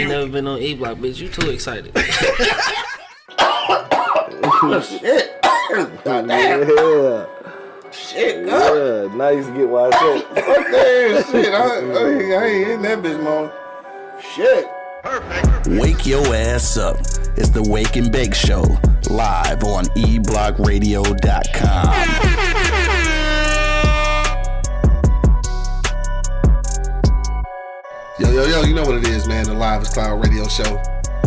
ain't never been on E Block, bitch. You too excited. Shit. God damn. Yeah. Shit, God. Yeah. Now you get why I said. Fuck that shit. I, I, I ain't in that bitch, man. Shit. Perfect. Wake your ass up. It's the Wake and Bake Show, live on E eblockradio.com. Yo, yo, yo, you know what it is, man. The Live is Cloud radio show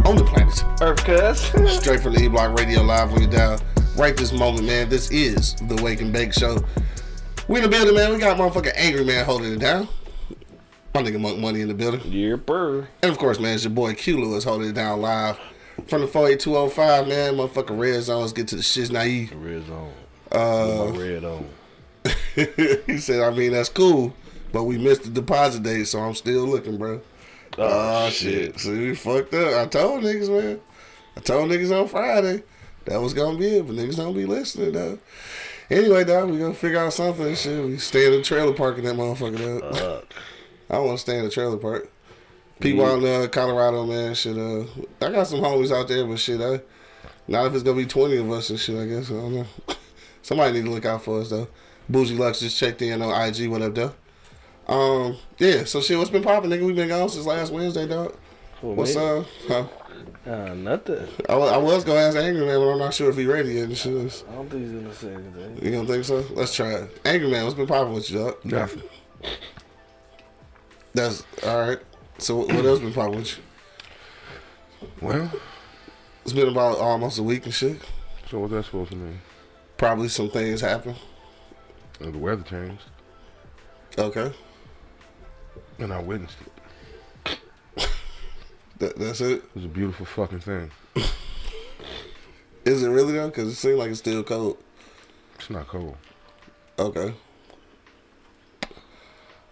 on the planet. Earth cuz. Straight from the E Block Radio Live when you're down. Right this moment, man. This is the Wake and Bake Show. We in the building, man. We got motherfucking Angry Man holding it down. My nigga Monk Money in the building. Yeah, burr. And of course, man, it's your boy Q Lewis holding it down live from the 48205, man. Motherfucking red zones get to the shit's naive. Red zone. Uh, My red on. he said, I mean, that's cool, but we missed the deposit date, so I'm still looking, bro. Oh, shit. See, we fucked up. I told niggas, man. I told niggas on Friday that was gonna be it, but niggas don't be listening, though. Anyway, dog, we gonna figure out something and shit. We stay in the trailer park in that motherfucker, up. Fuck. I don't want to stay in the trailer park. People out in uh, Colorado, man, shit. Uh, I got some homies out there, but shit, I, not if it's gonna be twenty of us and shit. I guess I don't know. Somebody need to look out for us though. Bougie Lux just checked in on IG. What up, though? Um, yeah. So shit, what's been popping, nigga? We been gone since last Wednesday, dog. For What's me? up? Huh? Uh, nothing. I, I was gonna ask Angry Man, but I'm not sure if he ready yet. I don't think he's gonna say anything. You don't think so? Let's try it. Angry Man, what's been popping with you, dog? Nothing. That's all right. So what what else been popping with you? Well, It's been about almost a week and shit. so what's that supposed to mean? Probably some things happen. Uh, The weather changed, Okay, and I witnessed it. that, that's it. It was a beautiful fucking thing. Is it really though? Because it seems like it's still cold. It's not cold. Okay.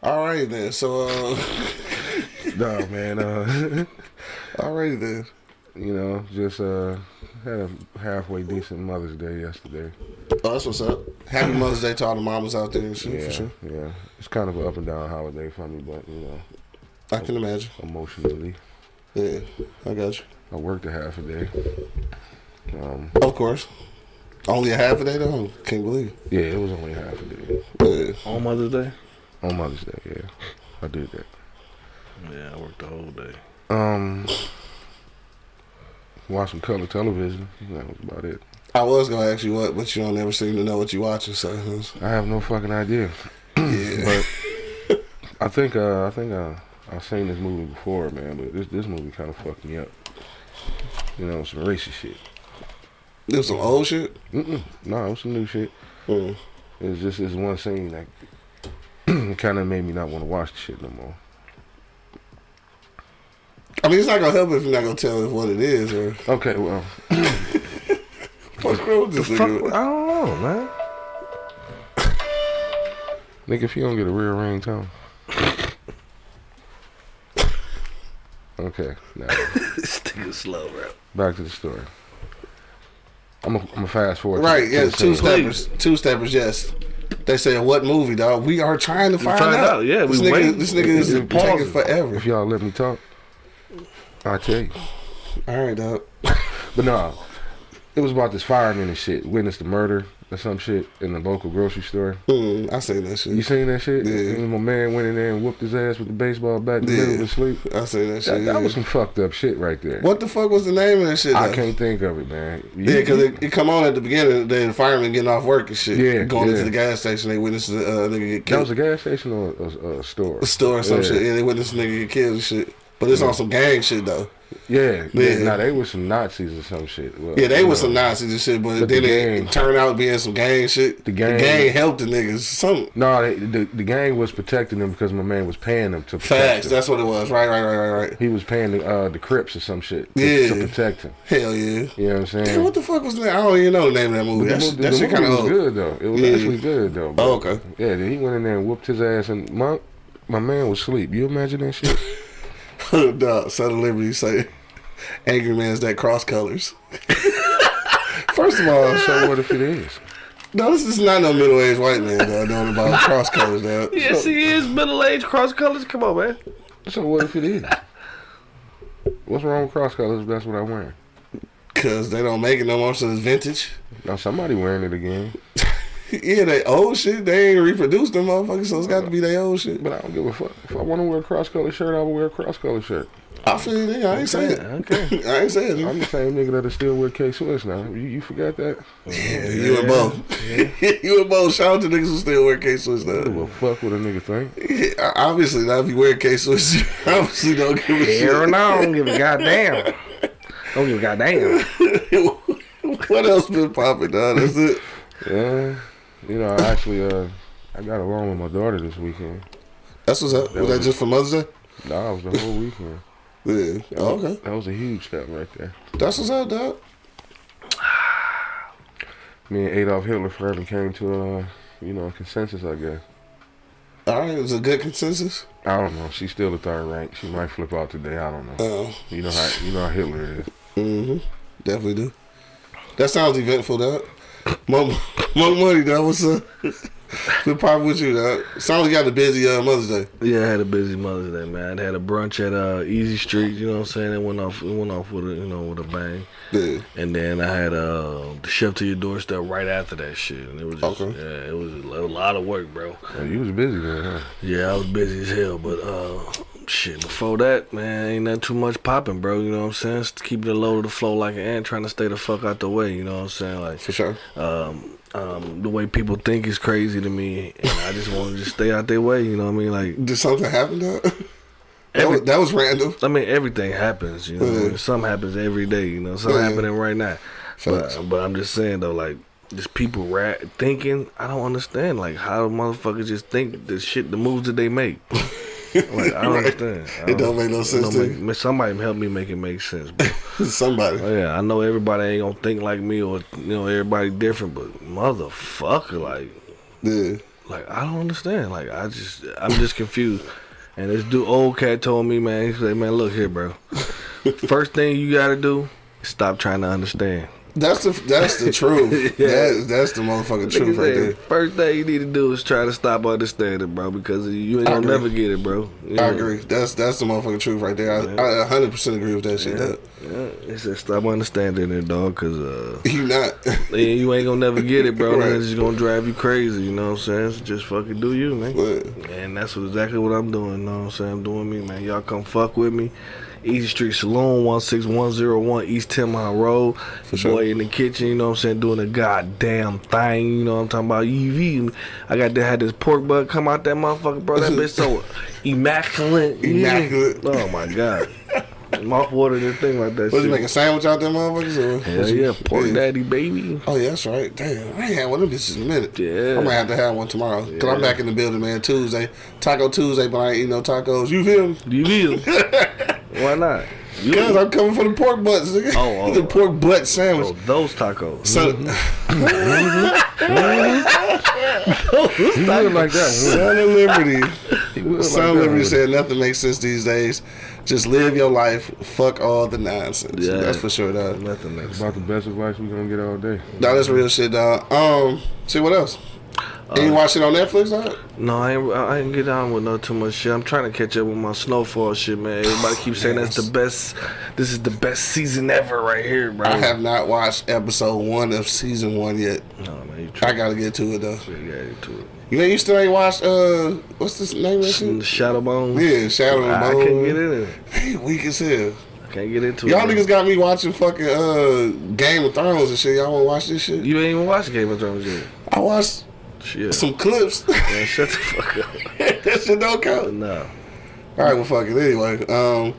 All right then. So, uh, no, man. Uh, alrighty then. You know, just uh, had a halfway decent Mother's Day yesterday. Oh, that's what's up. Happy Mother's Day to all the mamas out there and shit Yeah, for sure. yeah. It's kind of an up and down holiday for me, but you know, I can imagine. emotionally, Yeah, I got you. I worked a half a day. Um, Of course. Only a half a day though. Can't believe. yeah, it was only half a day it. Yeah. on Mother's Day? on Mother's Day. Yeah, I did that. Yeah, I worked the whole day. Um, watched some color television. That was about it. I was gonna ask you what, but you don't ever seem to know what you're watching. So, I have no fucking idea. yeah. But I think uh, I think uh, I've seen this movie before, man. But this this movie kind of fucked me up. You know, some racist shit. It was some old shit. Mm-mm. No, it was some new shit. Mm. It was just this one scene that kind of made me not want to watch the shit no more. I mean, it's not gonna help if you're not gonna tell us what it is or Okay, well, what's wrong with this fuck, I don't know, man. Nigga, if you don't get a rearranged tongue. Okay, now this nigga slow, bro. back to the story. I'm a, I'm a fast forward. Right? to Yeah, the two scene. steppers. Two steppers. Yes. They say what movie, dog? We are trying to find, find out. out, yeah, this we nigga, waiting. this nigga is It- it taking forever. If y'all let me talk, I'll tell you. All right, dog. But no, it was about this fireman and shit. Witnessed the murder or some shit in the local grocery store. Hmm, I seen that shit. You seen that shit? Yeah. And my man went in there and whooped his ass with the baseball bat in the Yeah. middle of his sleep. I seen that That, shit. that yeah. was some fucked up shit right there. What the fuck was the name of that shit? I can't think of it, man. Yeah, because it, it come on at the beginning of the day, the fireman getting off work and shit. Yeah, Going yeah. into the gas station, they witnessed the uh, nigga get killed. that was a gas station or a, a, a store? a store or some shit. Yeah, they witnessed the nigga get killed and shit. But it's on some gang shit though. Yeah, Yeah. yeah. Now they were some Nazis or some shit. Well, Yeah, they were know. some Nazis and shit, but, But then the it turned out being some gang shit. The gang- the gang helped the niggas. Some No, they, the the gang was protecting them because my man was paying them to protect facts. them. That's what it was. Right, right, right, right, right. He was paying the uh, the Crips or some shit to, Yeah. to protect him. Hell yeah. You know what I'm saying? Damn, what the fuck was that? I don't even know the name of that movie. That, that shit movie kind of was old. good though. It was Yeah. actually good though. but- Oh, okay. Yeah, then he went in there and whooped his ass, and my my man was asleep. You imagine that shit? Dog, Son of Liberty say, Angry Man's that cross colors. First of all, so what if it is? no, this is not no middle aged white man dog, knowing about cross colors, dog. Yes, he is middle aged cross colors. Come on, man. So what if it is? What's wrong with cross colors? If that's what I'm wearing. Cause they don't make it no more, so it's vintage. Now somebody wearing it again, Yeah, they old shit. They ain't reproduced them motherfuckers, so it's got to be their old shit. but I don't give a fuck. If I want to wear a cross color shirt, I will wear a cross color shirt. I feel you. nigga. I ain't saying. Okay. I ain't saying. I'm the same nigga that'll still wear K Swiss now. You, you forgot that? Yeah, you and Bo. you and Bo. Shout out to niggas who still wear K Swiss Give now. a fuck what a nigga think. Yeah, obviously, now if you wear K Swiss, you obviously don't give a Hell shit. no, I don't give a goddamn. Don't give a goddamn. what else been popping, dog? That's it. Yeah, you know, I actually, uh, I got along with my daughter this weekend. That's what's up. Was that just for Mother's Day? Nah, it was the whole weekend. Yeah. Oh, okay. That was a huge step right there. That's what's up, dog. Me and Adolf Hitler forever came to a, you know, a consensus, I guess. All right, it was a good consensus. I don't know. She's still the third rank. She might flip out today. I don't know. Oh, You know how you know how Hitler is. mm-hmm. Definitely do. That sounds eventful, dog. More, more money, dog. What's up? Been popping with you, dog. Sounds like you got a busy uh, Mother's Day. Yeah, I had a busy Mother's Day, man. I had a brunch at uh, Easy Street. You know what I'm saying? It went off. It went off with a you know with a bang. Yeah. And then I had uh, the chef to your doorstep right after that shit, and it was just, Okay. yeah, it was a lot of work, bro. Oh, you was busy then, huh? Yeah, I was busy as hell, but uh, shit. Before that, man, ain't that too much popping, bro. You know what I'm saying? Just keeping it low to the flow like an ant, trying to stay the fuck out the way. You know what I'm saying? Like, For sure. um, um, the way people think is crazy to me, and I just want to just stay out their way. You know what I mean? Like, Did something happen, dog? That Every- was, that was random. I mean, everything happens. You know, Yeah. something happens every day. You know, something Yeah. happening right now. But, but I'm just saying though, like, just people ra- thinking. I don't understand. Like, how motherfuckers just think the shit, the moves that they make. Like, I don't Right. understand. I It don't make no sense to make- Somebody help me make it make sense. Bro. Somebody. Oh, yeah, I know everybody ain't gonna think like me, or you know, everybody different. But motherfucker, like, Yeah. like I don't understand. Like I just I'm just confused. And this dude old cat told me, man, he said, Man, look here, bro. First thing you gotta do is stop trying to understand. That's the that's the truth. Yeah. That, that's the motherfucking truth right there. First thing you need to do is try to stop understanding, bro, because you ain't gonna never get it, bro. You I agree. That's that's the motherfucking truth right there. I, I 100% agree with that shit. Yeah, yeah. He said stop understanding it, dog, cause uh, You not. yeah, you ain't gonna never get it, bro. Right. It's just gonna drive you crazy. You know what I'm saying? So just fucking do you, man. But, And that's exactly what I'm doing. You know what I'm saying? I'm doing me, man. Y'all come fuck with me. Easy Street Saloon, 16101 East Tim High Road. For sure. Boy in the kitchen, you know what I'm saying? Doing a goddamn thing. You know what I'm talking about? EV. I got to have this pork butt come out that motherfucker, bro. That bitch so immaculate. Immaculate. Oh my God. Mouth water this thing like that was you shit. making a sandwich out there, motherfuckers? Or Hell yeah, pork yeah. daddy, baby. Oh yeah, that's right. Damn, I ain't had one of them bitches in a minute. Yeah. I might have to have one tomorrow. Cause I'm back in the building, man. Tuesday, Taco Tuesday, but I ain't eat no tacos. You feel me? You feel? Why not? You Cause I'm coming for the pork butts. nigga. Oh, oh. the oh. pork butt sandwich. Oh, those tacos. So, He would like that. Son of Liberty. He would Son of like Liberty said nothing makes sense these days. Just live your life. Fuck all the nonsense. Yeah. That's for sure, dog. Nothing makes. About the best advice we gonna get all day. No, that's real shit, dog. Um, see what else? Uh, you watch it on Netflix, dog? No, I ain't, I ain't get down with no too much shit. I'm trying to catch up with my snowfall shit, man. Everybody keeps saying that's the best. This is the best season ever right here, bro. I have not watched episode one of season one yet. No, man, you I gotta get to it though. to get into it. You ain't you still ain't watched uh what's this name of shit? Shadow Bone. Yeah, Shadow and I can't get in it. Hey, weak as hell. I can't get into it. Y'all niggas got me watching fucking uh Game of Thrones and shit. Y'all wanna watch this shit? You ain't even watched Game of Thrones yet. I watched Shit. some clips. Man, shut the fuck up. that shit don't count. No. All right, well, fuck it. Anyway, um,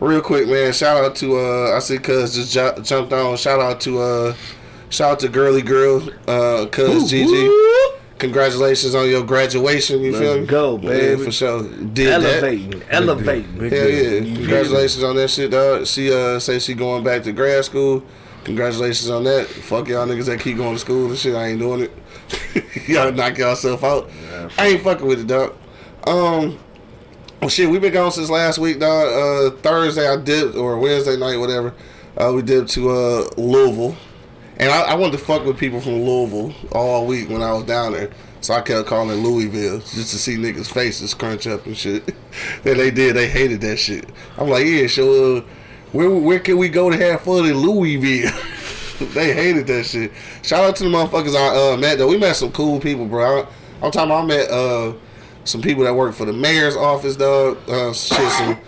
real quick, man. Shout out to uh, I see Cuz just ju- jumped on. Shout out to uh, shout out to Girly Girl, uh, Cuz Gigi. Congratulations on your graduation. You Let's feel me? go, baby. Yeah, for sure. Did that. Elevating. Elevating. Big Hell yeah! deal. Congratulations on that shit, dog. She uh say she going back to grad school. Congratulations on that. Fuck y'all niggas that keep going to school and shit. I ain't doing it. y'all knock yourself out. I ain't fucking with it, dog. Um, well, shit, we been gone since last week, dog. Uh, Thursday I dipped or Wednesday night, whatever. Uh, we dipped to uh Louisville, and I, I wanted to fuck with people from Louisville all week when I was down there. So I kept calling Louisville just to see niggas' faces crunch up and shit. and they did. They hated that shit. I'm like, yeah, so uh, Where where can we go to have fun in Louisville? they hated that shit. Shout out to the motherfuckers I uh, met though. We met some cool people, bro. I, I'm talking. About I met uh, some people that work for the mayor's office, dog. Uh, shit, some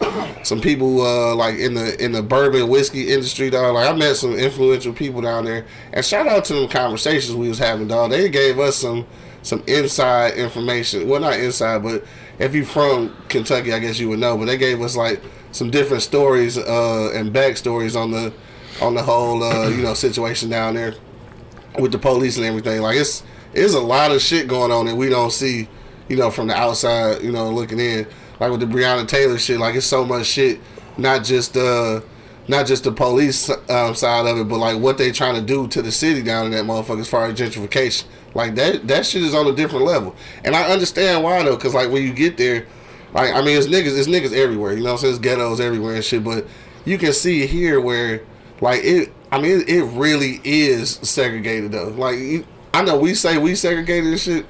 some people uh, like in the in the bourbon whiskey industry, dog. Like I met some influential people down there, and shout out to them conversations we was having, dog. They gave us some some inside information. Well, not inside, but if you from Kentucky, I guess you would know. But they gave us like some different stories uh, and backstories on the on the whole uh, you know situation down there with the police and everything. Like it's it's a lot of shit going on that we don't see, you know, from the outside, you know, looking in. Like with the Breonna Taylor shit, like it's so much shit, not just uh not just the police um, side of it, but like what they trying to do to the city down in that motherfucker as far as gentrification. Like that that shit is on a different level. And I understand why though, cause like when you get there, like I mean it's niggas it's niggas everywhere, you know what I'm saying? It's ghettos everywhere and shit, but you can see here where like it I mean it, it really is segregated though. Like you, I know we say we segregated and shit,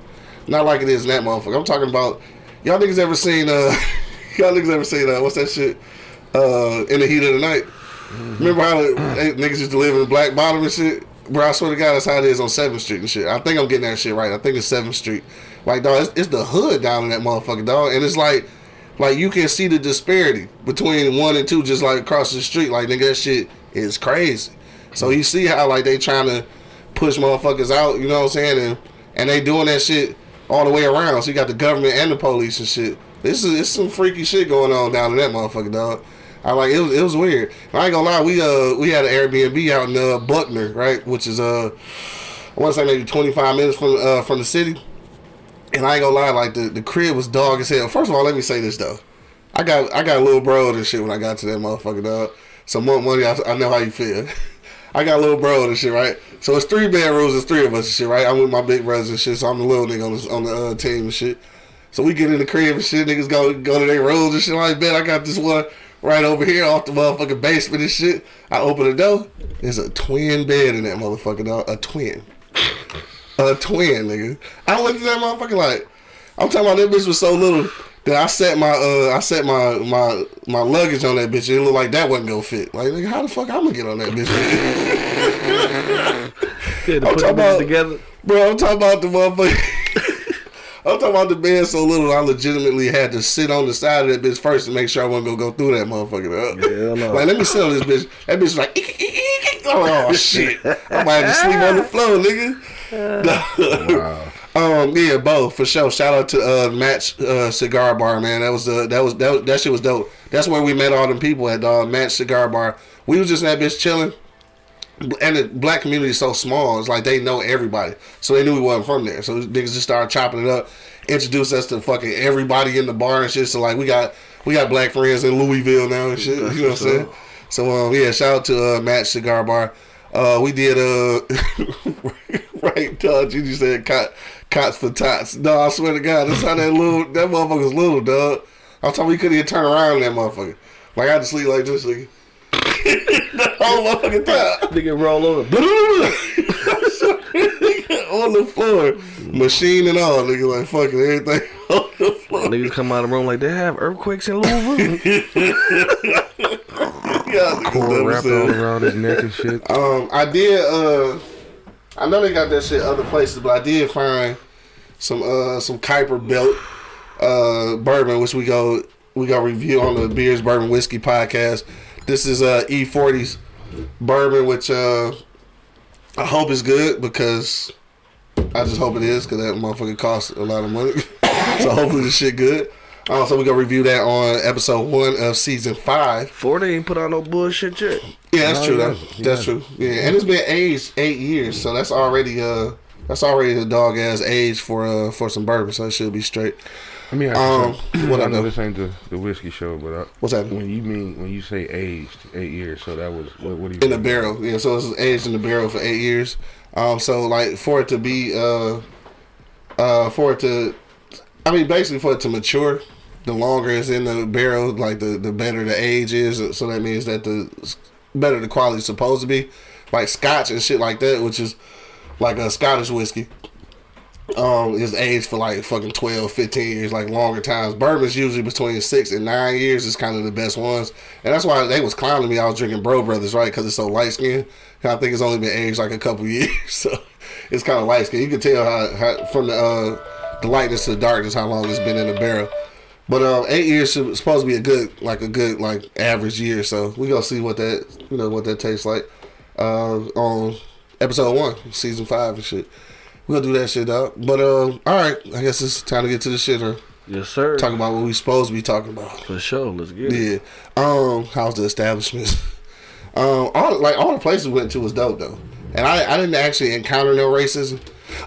not like it is in that motherfucker. I'm talking about y'all niggas ever seen uh y'all niggas ever seen uh what's that shit? Uh in the heat of the night. Remember how they, niggas used to live in Black Bottom and shit? Bro, I swear to God, that's how it is on 7th Street and shit. I think I'm getting that shit right. I think it's 7th Street. Like, dog, it's, it's the hood down in that motherfucker, dog. And it's like, like you can see the disparity between one and two just like across the street. Like, nigga, that shit is crazy. So you see how, like, they trying to push motherfuckers out, you know what I'm saying? And, and they doing that shit all the way around. So you got the government and the police and shit. This is it's some freaky shit going on down in that motherfucker, dog. I like it was it was weird. I ain't gonna lie, we uh we had an Airbnb out in uh, Buckner, right, which is uh I want to say maybe twenty five minutes from uh from the city. And I ain't gonna lie, like the, the crib was dog as hell. First of all, let me say this though, I got I got a little bro and shit when I got to that motherfucker dog. So more money, I, I know how you feel. I got a little bro and shit, right? So it's three bedrooms, it's three of us and shit, right? I'm with my big brothers and shit, so I'm the little nigga on the, on the uh, team and shit. So we get in the crib and shit, niggas go go to their rooms and shit. Like, bet I got this one right over here off the motherfucking basement and shit. I open the door. There's a twin bed in that motherfucker, dog. A twin. A twin, nigga. I looked at that motherfucker like, I'm talking about that bitch was so little that I set my uh I set my my my luggage on that bitch. It looked like that wasn't gonna fit. Like, nigga, how the fuck I'm gonna get on that bitch? Yeah, to I'm put talking about- together. Bro, I'm talking about the motherfucker. I'm talking about the bed so little I legitimately had to sit on the side of that bitch first to make sure I wasn't gonna go through that motherfucker. Up. Hell no. Like, let me sit on this bitch. That bitch was like, "Eek, eek, eek, eek." oh shit, I might have to sleep on the floor, nigga. um, yeah, both for sure. Shout out to uh, Match uh, Cigar Bar, man. That was uh, that was that, that shit was dope. That's where we met all them people at uh, Match Cigar Bar. We was just in that bitch chilling and the black community is so small. It's like they know everybody, so they knew we wasn't from there. So niggas just started chopping it up, introduced us to fucking everybody in the bar and shit. So like we got we got black friends in Louisville now and shit. You know what I'm saying? So um, yeah, shout out to uh, Match Cigar Bar. Uh, we did uh right, dog. Gigi said cots for tots. No, I swear to God, that's how that little that motherfucker's little dog. I'm talking, we couldn't even turn around that motherfucker. Like I had to sleep like this, nigga. the whole motherfucking time. Nigga roll over. on the floor, machine and all, nigga, like fucking everything on the floor. Niggas come out of the room like they have earthquakes in Louisville. Yeah, Cord wrapped all around his neck and shit. Um, I did. Uh, I know they got that shit other places, but I did find some uh some Kuiper belt uh bourbon, which we go we go review on the Beers Bourbon Whiskey podcast. This is uh E40's bourbon, which uh I hope is good because I just hope it is because that motherfucker costs a lot of money. so hopefully this shit good. Uh, so we gonna review that on episode one of season five. Ford ain't put out no bullshit yet. Yeah, that's No, true. That, hasn't. That's true. Yeah, and it's been aged eight years, so that's already uh that's already a dog ass age for uh for some bourbon, so it should be straight. Let me ask Um, you what I I know know? this ain't the, the whiskey show, but I, What's that? when you mean when you say aged eight years, so that was what? What do you In the mean? barrel, yeah. So it's aged in the barrel for eight years. Um, so like for it to be uh uh for it to, I mean basically for it to mature, the longer it's in the barrel, like the the better the age is. So that means that the better the quality is supposed to be, like Scotch and shit like that, which is like a Scottish whiskey. um, is aged for like fucking 12, 15 years, like longer times. Bourbon's usually between six and nine years is kind of the best ones. And that's why they was clowning me. I was drinking Brough Brothers, right? Because it's so light skinned. I think it's only been aged like a couple years. So it's kind of light skinned. You can tell how, how from the, uh, the lightness to the darkness how long it's been in the barrel. But um, eight years is supposed to be a good, like a good, like average year. So we gonna see what that, you know, what that tastes like uh, on episode one, season five and shit. We'll do that shit up. But um, all right, I guess it's time to get to the shit or Yes, sir. talk about what we supposed to be talking about. For sure. Let's get it. Yeah. Um, how's the establishment? um, all like all the places we went to was dope though, and I I didn't actually encounter no racism,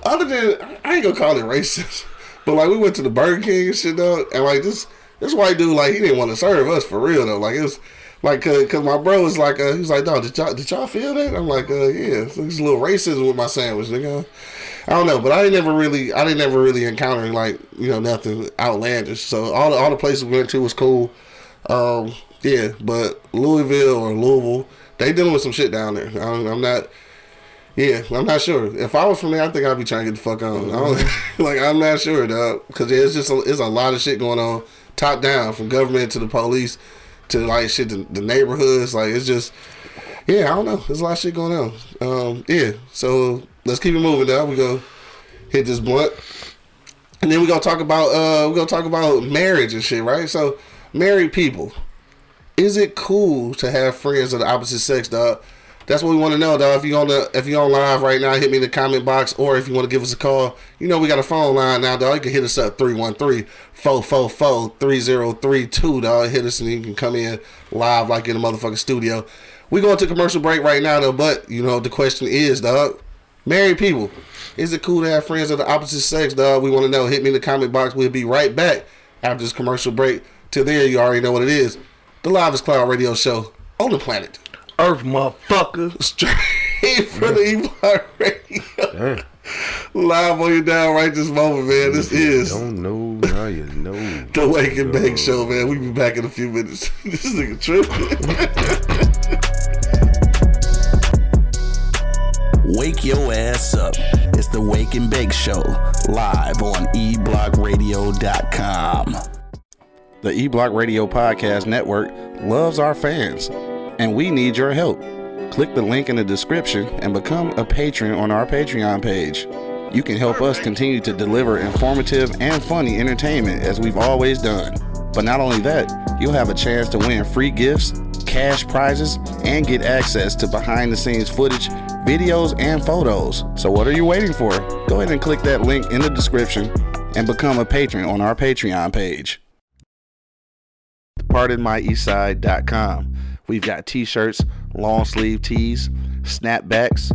other than I ain't gonna call it racist, but like we went to the Burger King and shit though, and like this this white dude like he didn't want to serve us for real though, like it was. Like, cause, cause my bro was like, uh, he was like, dog, did y'all, did y'all feel that? I'm like, uh, yeah, there's a little racism with my sandwich, nigga. I don't know, but I never really, I didn't never really encounter like, you know, nothing outlandish. So all the all the places we went to was cool. Um, yeah, but Louisville or Louisville, they dealing with some shit down there. I don't, I'm not. Yeah, I'm not sure. If I was from there, I think I'd be trying to get the fuck on. I don't, like I'm not sure, dog, because it's just a, it's a lot of shit going on, top down, from government to the police to like shit the, the neighborhoods. Like it's just, yeah, I don't know. There's a lot of shit going on. Um, yeah, so let's keep it moving. Now we go hit this blunt, and then we gonna talk about uh, we gonna talk about marriage and shit, right? So married people, is it cool to have friends of the opposite sex, dog? That's what we want to know, dog. If you on the if you on live right now, hit me in the comment box, or if you want to give us a call, you know we got a phone line now, dog. You can hit us up 313-444-3032, dog. Hit us and you can come in live like in the motherfucking studio. We going to commercial break right now though, but you know the question is, dog, married people, is it cool to have friends of the opposite sex, dog? We want to know. Hit me in the comment box. We'll be right back after this commercial break. Till there, you already know what it is. The Live is Cloud Radio Show on the planet. Earth, motherfucker. Straight from the E-Block Radio. Damn. Live on you down right this moment, man. This is Don't know, now you know. the Wake and Bake Show, man. We'll be back in a few minutes. this nigga tripping. Wake your ass up. It's the Wake and Bake Show, live on eblockradio.com. The eBlock Radio Podcast Network loves our fans, and we need your help. Click the link in the description and become a patron on our Patreon page. You can help us continue to deliver informative and funny entertainment as we've always done. But not only that, you'll have a chance to win free gifts, cash prizes, and get access to behind the scenes footage, videos, and photos. So, what are you waiting for? Go ahead and click that link in the description and become a patron on our Patreon page. PardonMyEastside.com. We've got t shirts, long sleeve tees, snapbacks,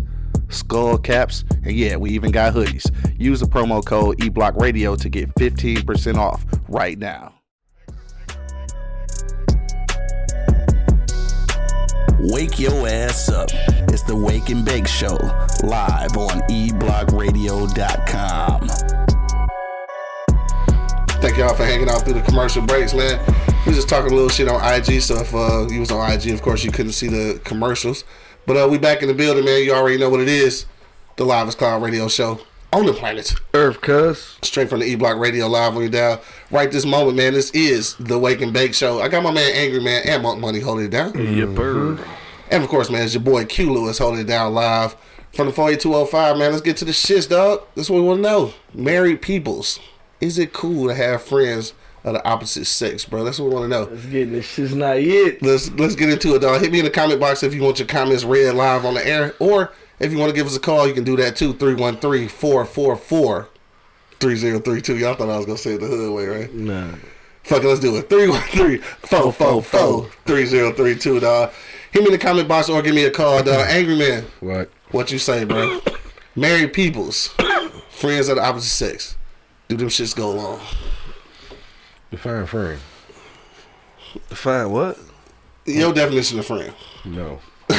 skull caps, and yeah, we even got hoodies. Use the promo code eBlockRadio to get 15% off right now. Wake your ass up. It's the Wake and Bake Show, live on eblockradio.com. Thank y'all for hanging out through the commercial breaks, man. We just talking a little shit on IG, so if uh, you was on IG, of course you couldn't see the commercials. But uh, we back in the building, man. You already know what it is. The Live is Cloud Radio Show on the planet. Earth, cuz. Straight from the E Block Radio Live on you down. Right this moment, man. This is the Wake and Bake Show. I got my man Angry Man and Monk Money holding it down. Yeah, bird. And of course, man, it's your boy Q Lewis holding it down live from the 48205, man. Let's get to the shits, dog. This is what we want to know. Married peoples. Is it cool to have friends of the opposite sex, bro? That's what we want to know. Let's get this shit's not yet. Let's let's get into it, dog. Hit me in the comment box if you want your comments read live on the air. Or if you want to give us a call, you can do that too. 313-444-3032. Y'all thought I was gonna say it the hood way, right? Nah. Fuck it, let's do it. 313-444-3032, dog. Hit me in the comment box or give me a call, dog. Angry man, What? what you say, bro? Married peoples, friends of the opposite sex. Do them shits go along? Define friend. Define what? Your definition of friend. No.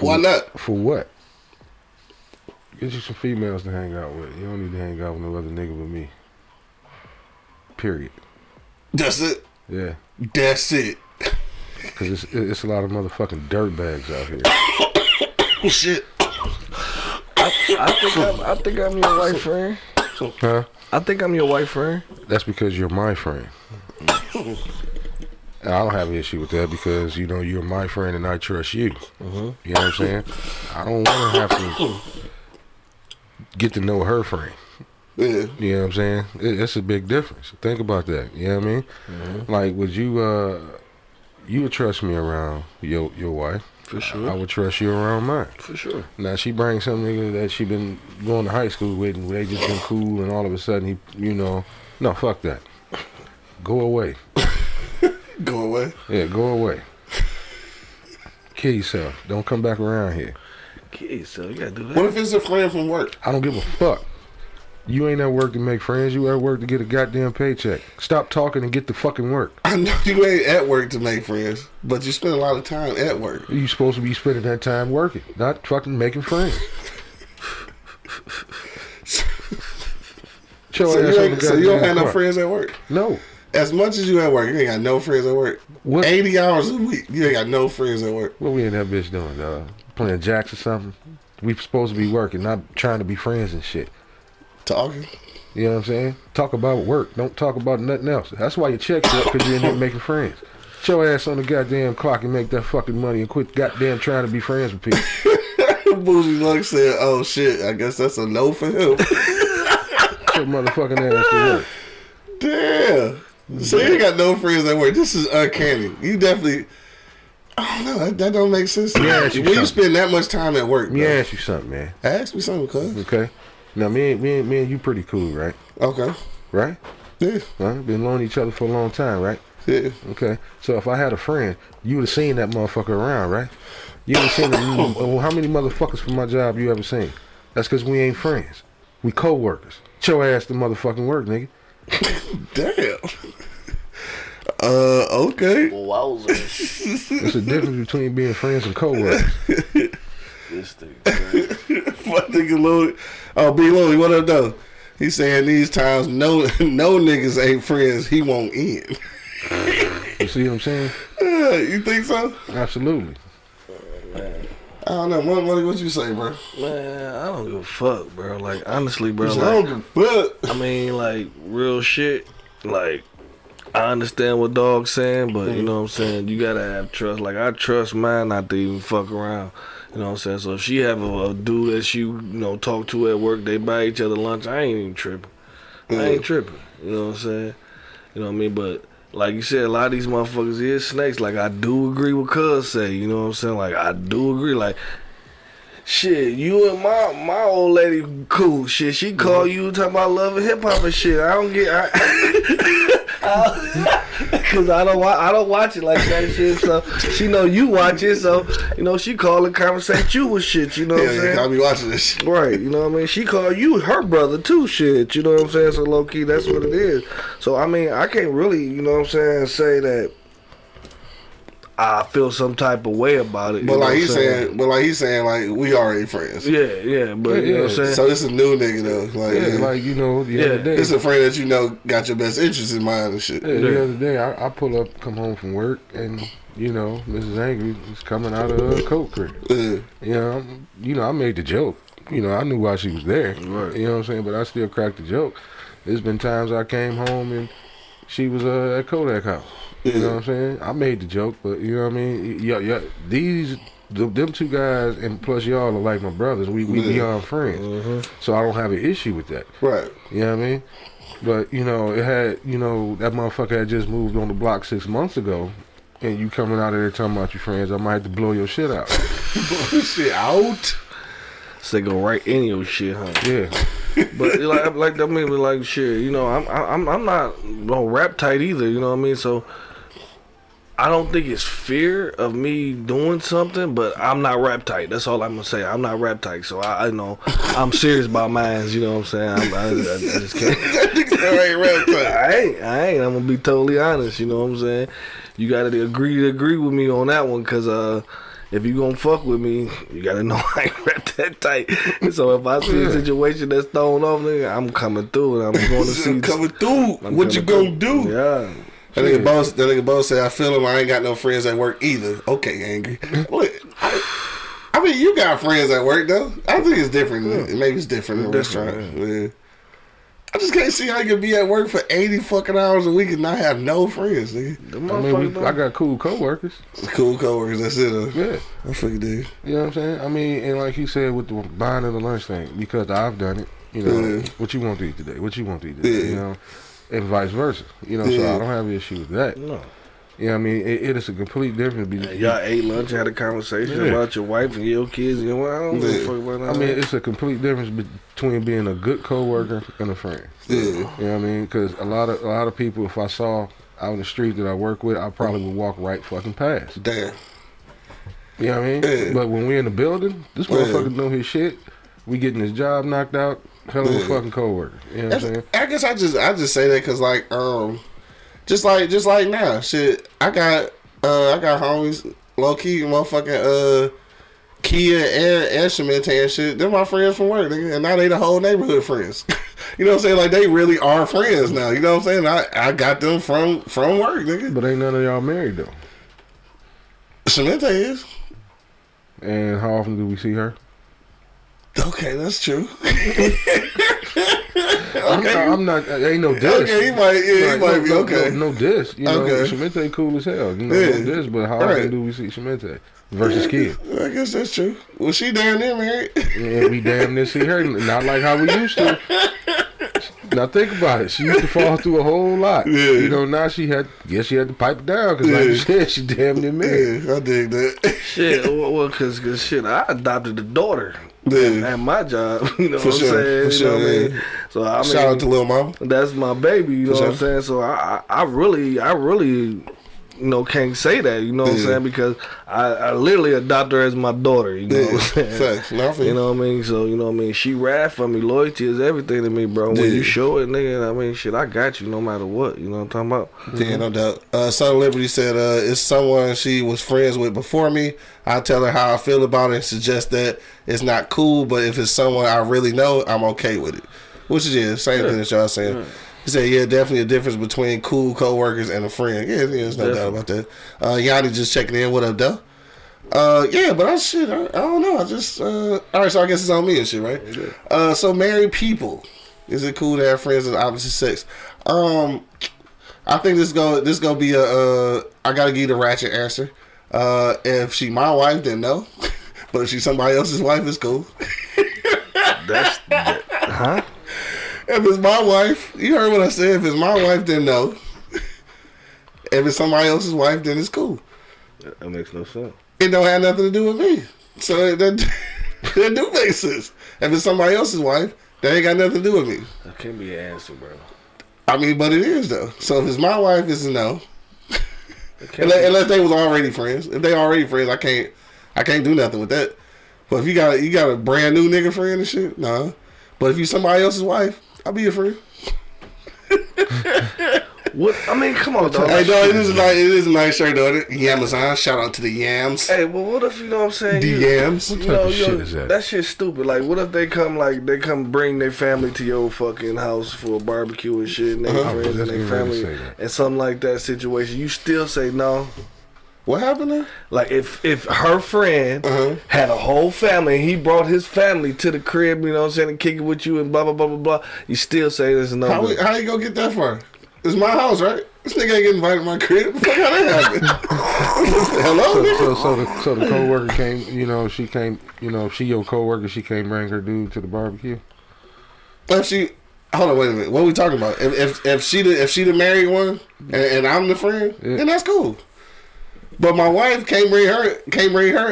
Why not? For what? Get you some females to hang out with. You don't need to hang out with no other nigga but me. Period. That's it. Yeah. That's it. Because it's, it's a lot of motherfucking dirt bags out here. Shit. I think I'm, I think I'm your white friend. Huh? I think I'm your white friend. That's because you're my friend. And I don't have an issue with that because you know you're my friend and I trust you. You know what I'm saying? I don't want to have to get to know her friend. Yeah. You know what I'm saying? It, it's a big difference. Think about that. You know what I mean? Like, would you uh, you would trust me around your your wife? For sure. I sure. would trust you around mine. For sure. Now she brings some nigga that she been going to high school with, and they just been cool, and all of a sudden he, you know, no, fuck that. Go away. Go away. Yeah, go away. Kill yourself. Don't come back around here. Kids, so you gotta do that. What if it's a friend from work? I don't give a fuck. You ain't at work to make friends. You at work to get a goddamn paycheck. Stop talking and get the fucking work. I know you ain't at work to make friends, but you spend a lot of time at work. You supposed to be spending that time working, not fucking making friends. Show So you, ain't, so you don't have no friends at work. No. As much as you at work, you ain't got no friends at work. What? 80 hours a week, you ain't got no friends at work. What we in that bitch doing, dog? Playing jacks or something? We supposed to be working, not trying to be friends and shit. Talking. You know what I'm saying? Talk about work. Don't talk about nothing else. That's why your check's up, because you're in here making friends. Get your ass on the goddamn clock and make that fucking money and quit goddamn trying to be friends with people. Bougie Luck said, oh shit, I guess that's a no for him. Put motherfucking ass to work. Damn. So you ain't got no friends at work. This is uncanny. You definitely. I don't know. That, that don't make sense. to me. Yeah, when you spend that much time at work, Let me bro, ask you something, man. ask me something, cuz. Okay? Now, me and, me, and, me and you pretty cool, right? Okay. Right? Yeah. Huh? Been knowing each other for a long time, right? Yeah. Okay. So if I had a friend, you would have seen that motherfucker around, right? You would have seen him. well, how many motherfuckers from my job you ever seen? That's because we ain't friends. We co-workers. Get your ass to motherfucking work, nigga. Damn. Uh, okay. Wowzers. There's a difference between being friends and co-workers. this thing. man. Fuck nigga Louie. Oh, B. Louie, what up, though? He saying these times no no niggas ain't friends. He won't end. You see what I'm saying? Uh, you think so? Absolutely. I don't know. What, what, what you say, bro? Man, I don't give a fuck, bro. Like honestly, bro. I don't give a fuck. I mean, like real shit. Like I understand what dog's saying, but you know what I'm saying. You gotta have trust. Like I trust mine not to even fuck around. You know what I'm saying. So if she have a, a dude that she you know talk to at work, they buy each other lunch. I ain't even tripping. I ain't tripping. You know what I'm saying. You know what I mean, but. Like you said, a lot of these motherfuckers is snakes. Like I do agree with Cuz say, you know what I'm saying? Like I do agree. Like Shit, you and my my old lady cool. Shit, she call mm-hmm. you talking about love and hip hop and shit. I don't get, I, cause I don't wa- I don't watch it like that shit. So she know you watch it, so you know she call and conversate you with shit. You know what Yeah, I'm yeah, saying? I'll be watching this shit. Right, you know what I mean? She call you her brother too, shit. You know what I'm saying? So low key, that's what it is. So I mean, I can't really, you know what I'm saying, say that I feel some type of way about it. But like he's I'm saying, but like he's saying, like we already friends. yeah, yeah, but you know what I'm saying? So this is a new nigga though. Like, Yeah, yeah, like you know, the Yeah. other day. this is a friend that you know got your best interest in mind and shit. Yeah, the other day, I, I pull up, come home from work, and you know, Mrs. Angry is coming out of her coat crib. Yeah. You know, I'm- you know, I made the joke. You know, I knew why she was there. Right. You know what I'm saying? But I still cracked the joke. There's been times I came home and she was uh, at Kodak House. You know what I'm saying? I made the joke, but you know what I mean? Yeah, yeah. These, th- them two guys, and plus y'all are like my brothers. We we Yeah. beyond friends, mm-hmm. so I don't have an issue with that. Right. You know what I mean? But you know, it had you know that motherfucker had just moved on the block six months ago, and you coming out of there talking about your friends, I might have to blow your shit out. Blow shit out. So they go right in your shit, huh? yeah, But like, like I mean, like shit, you know, I'm, I'm, I'm not no rap tight either. You know what I mean? So I don't think it's fear of me doing something, but I'm not rap tight. That's all I'm gonna say. I'm not rap tight, so I, I know I'm serious about mine. You know what I'm saying? I'm, I, I, I just can't. That ain't rap time. I ain't. I ain't. I'm gonna be totally honest. You know what I'm saying? You gotta agree to agree with me on that one, cause uh, if you gonna fuck with me, you gotta know I ain't rap that tight. So if I see a situation that's thrown off, nigga, I'm coming through and I'm going to see. Coming through. I'm what you gonna through. do? Yeah. That nigga boss. That nigga boss said, "I feel him. I ain't got no friends at work either." Okay, angry. What? I mean, you got friends at work though. I think it's different. Maybe it's different in a restaurant. Yeah. I just can't see how you can be at work for eighty fucking hours a week and not have no friends, nigga. I mean, we, I got cool coworkers. Cool coworkers, that's it. Uh, Yeah. I fucking do. You know what I'm saying? I mean, and like you said with the buying of the lunch thing, because I've done it. You know, Yeah. what you want to eat today? What you want to eat today? Yeah. You know, and vice versa. You know, so I don't have an issue with that. No. You know, what I mean, it, it is a complete difference. Between, Y'all ate lunch, had a conversation Yeah. about your wife and your kids. And your, I don't give a Yeah. fuck about I mean, it's a complete difference between being a good coworker and a friend. Yeah. You know what I mean? Because a lot of a lot of people, if I saw out in the street that I work with, I probably would walk right fucking past. Damn. You know what I mean? Yeah. But when we're in the building, this Yeah. motherfucker know his shit. We getting his job knocked out. Hell of a Yeah. fucking coworker. You know what I'm saying? I guess I just I just say that because like um, just like just like now, shit. I got uh I got homies low key motherfucking uh Kia and and Shemente and shit. They're my friends from work, nigga, and now they the whole neighborhood friends. you know what I'm saying? Like they really are friends now. You know what I'm saying? I I got them from from work, nigga. But ain't none of y'all married though. Shemente is And how often do we see her? Okay. That's true. I'm, not, I'm not. Uh, ain't no diss. Okay, he might yeah he Like, might no, be no, okay. No, no diss. You know, Okay. Shemente cool as hell. You know, Yeah. no diss. But how Right. often do we see Shemente versus Kid? I guess that's true. Well, she damn there married. yeah, we damn near see her. Not like how we used to. Now think about it. She used to fall through a whole lot. Yeah. You know, now she had. Guess she had to pipe it down because, like Yeah. you said, she damn near married. yeah, I dig that. shit, well, well, cause, cause shit, I adopted a daughter Yeah. at my job. You know For what sure, I'm saying? for you sure, know what I mean? So I mean, Shout out to Lil Mama. that's my baby. You know For what I'm saying? So I, I, I really, I really, you know, can't say that. You know what I'm saying? Because I, I literally adopt her as my daughter. You know what I'm saying? facts. No, I feel You know what I mean? So, you know what I mean? She ride for me. Loyalty is everything to me, bro. When Yeah. you show it, nigga, I mean, shit, I got you no matter what. You know what I'm talking about? Yeah, no doubt. Uh, Son of Liberty said, uh, it's someone she was friends with before me. I tell her how I feel about it and suggest that it's not cool, but if it's someone I really know, I'm okay with it. Which is, yeah, same thing that y'all saying. He said, yeah, definitely a difference between cool coworkers and a friend. Yeah, yeah there's no doubt about that. Uh, Yanni just checking in. What up, though? Uh, yeah, but I shit, I, I don't know. I just, uh, all right, so I guess it's on me and shit, right? Uh, so married people, is it cool to have friends of the opposite sex? Um, I think this go this gonna be a uh I gotta give you the ratchet answer. Uh if she my wife then no. but if she's somebody else's wife it's cool. That's, that, huh? If it's my wife, you heard what I said, if it's my wife then no. if it's somebody else's wife then it's cool. That makes no sense. It don't have nothing to do with me. So that that do make sense. If it's somebody else's wife, that ain't got nothing to do with me. That can't be an answer, bro. I mean, but it is though. So if it's my wife, it's a no. It Unless, unless they was already friends. If they already friends, I can't I can't do nothing with that. But if you got you got a brand new nigga friend and shit, nah. But if you somebody else's wife, I'll be your friend. What? I mean, come on, dog. Hey, dog, it is a nice, it is a nice shirt though. Yamazon, shout out to the yams, Hey, well, what if you know what I'm saying? the you, yams. you type know, of yo, shit is that? that shit's stupid. Like, what if they come, like, they come bring their family to your fucking house for a barbecue and shit, and their Uh-huh. Friends and their getting ready to family, and something like that situation? You still say no? What happened there? Like, if if her friend Uh-huh. had a whole family and he brought his family to the crib, you know what I'm saying, and kick it with you and blah blah blah blah blah, you still say this no? How, we, how you gonna get that far? It's my house, right? This nigga ain't getting invited to my crib. Fuck how that happened? Hello, So, so, so the so the coworker came. You know, she came. You know, she your coworker, she can't bring her dude to the barbecue. If she, hold on, wait a minute. What are we talking about? If if, if she the if she the married one and, and I'm the friend, Yeah. then that's cool. But my wife can't bring her can't bring her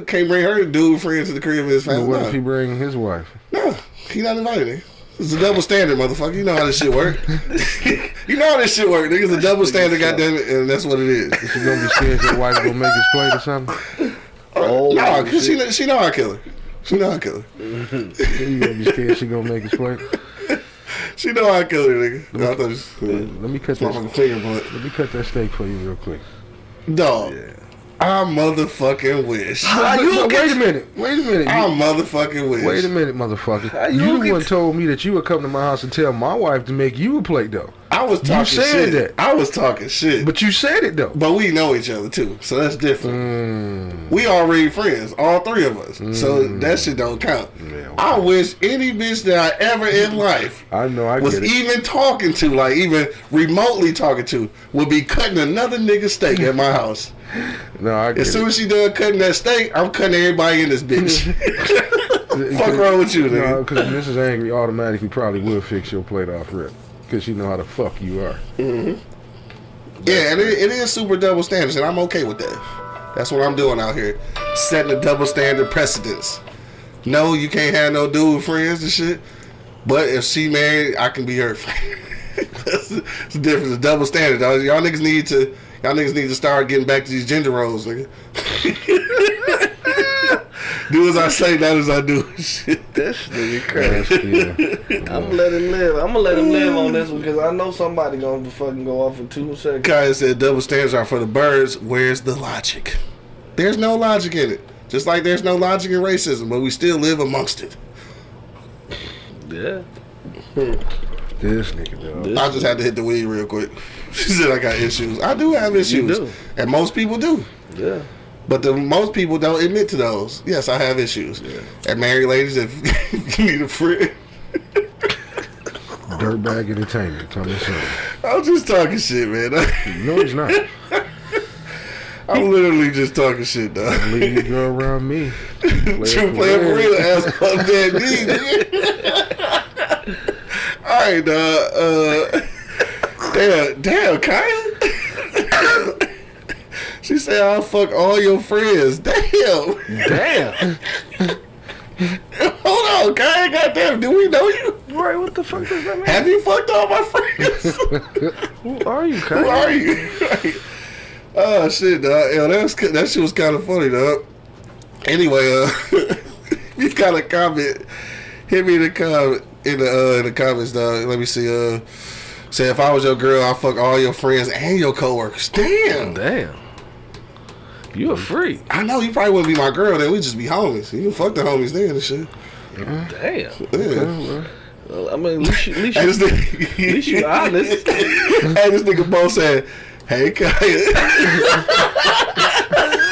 uh can't bring her dude friend to the crib of his But family. what if he bring his wife? no, he not invited. It's a double standard, motherfucker. You know how this shit work. you know how this shit work. Nigga, it's a double standard, goddamn it, and that's what it is. She gonna be scared your wife gonna make his plate or something. Oh, no, cause she she know I kill her. She know I kill her. You gonna be scared she gonna make his plate. She know I kill her, nigga. I thought this, uh, Let me cut that. finger. Let me cut that steak for you real quick. Dog, I motherfucking wish. How you but get- wait a minute. Wait a minute. I motherfucking wish. Wait a minute, motherfucker. you You the get- one told me that you would come to my house and tell my wife to make you a plate, though. I I was talking said shit. that. I was talking shit. But, But you said it though. But we know each other too, so that's different. Mm, We already friends, all three of us. So that shit don't count. Yeah, I wish any bitch that I ever in life I know. I was get it. even talking to, like even remotely talking to, would be cutting another nigga steak at my house. No, I As soon it. as she done cutting that steak, I'm cutting everybody in this bitch. Fuck wrong with you, No, nigga? because Mrs. Angry automatically probably will fix your plate off rip. Because she know how the fuck you are. Mm-hmm. Yeah, and it, it is super double standards, and I'm okay with that. That's what I'm doing out here, setting a double standard precedence. No, you can't have no dude friends and shit. But if she married, I can be her friend. That's the difference. The double standard. Y'all niggas need to. Y'all niggas need to start getting back to these gender roles, nigga. do as I say, not as I do. Shit. This nigga crazy. still, I'm gonna let him live. I'm gonna let him live on this one because I know somebody gonna fucking go off in two seconds. Kaya said double standards are for the birds. Where's the logic? There's no logic in it. Just like there's no logic in racism, but we still live amongst it. Yeah. this nigga, though. This- I just had to hit the weed real quick. She said I got issues. I do have issues. do. And most people do. Yeah. But the most people don't admit to those. Yes, I have issues. Yeah. And married ladies, if you need a friend, Dirtbag Entertainment coming soon. I'm just talking shit, man. No, it's not. I'm literally just talking shit, dog. Leave your girl around me. True player for real, ass fuck that nigga. All right, dog. Uh, damn, damn, Kyle. she said, "I'll fuck all your friends." Damn. Damn. Hold on, Kyle. Goddamn, do we know you? right. What the fuck does that mean? Have you fucked all my friends? Who are you, Who are you? oh shit, dog. Yo, that was that shit was kind of funny, dog. Anyway, uh, you got a comment. Hit me in the comment in the uh, in the comments, dog. Let me see. Uh, say if I was your girl, I'd fuck all your friends and your coworkers. Damn. Damn. You a freak. I know you probably wouldn't be my girl. Then we just be homies. You fuck the homies then and shit. Damn. Yeah. Well, I mean, at least you, at least you, at least you honest. hey, this nigga Bo said, "Hey, Kaya."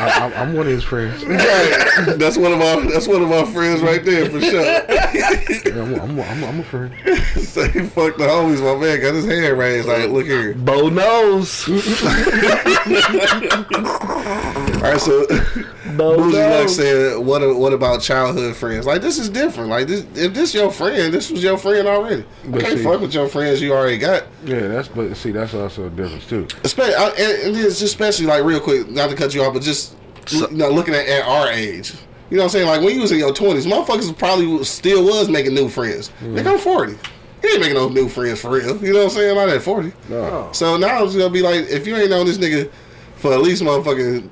I, I, I'm one of his friends. Right. That's one of our that's one of our friends right there for sure. I'm, I'm, I'm, I'm a friend. Say fuck the homies, my man got his hand raised. Like, look here. Bo knows. All right, so Bo Bougie like knows. said, what what about childhood friends? Like this is different. Like this, if this your friend, this was your friend already. You But can't see- fuck with your friends you already got. Yeah, that's but see, that's also a difference too. Especially, and, and it's just especially like real quick, not to cut you off, but just you know, looking at, at our age. You know what I'm saying? Like when you was in your twenties, motherfuckers probably still was making new friends. Mm. Nigga, I'm forty. You ain't making no new friends for real. You know what I'm saying? I'm not at forty. No. So now it's gonna be like, if you ain't known this nigga for at least motherfucking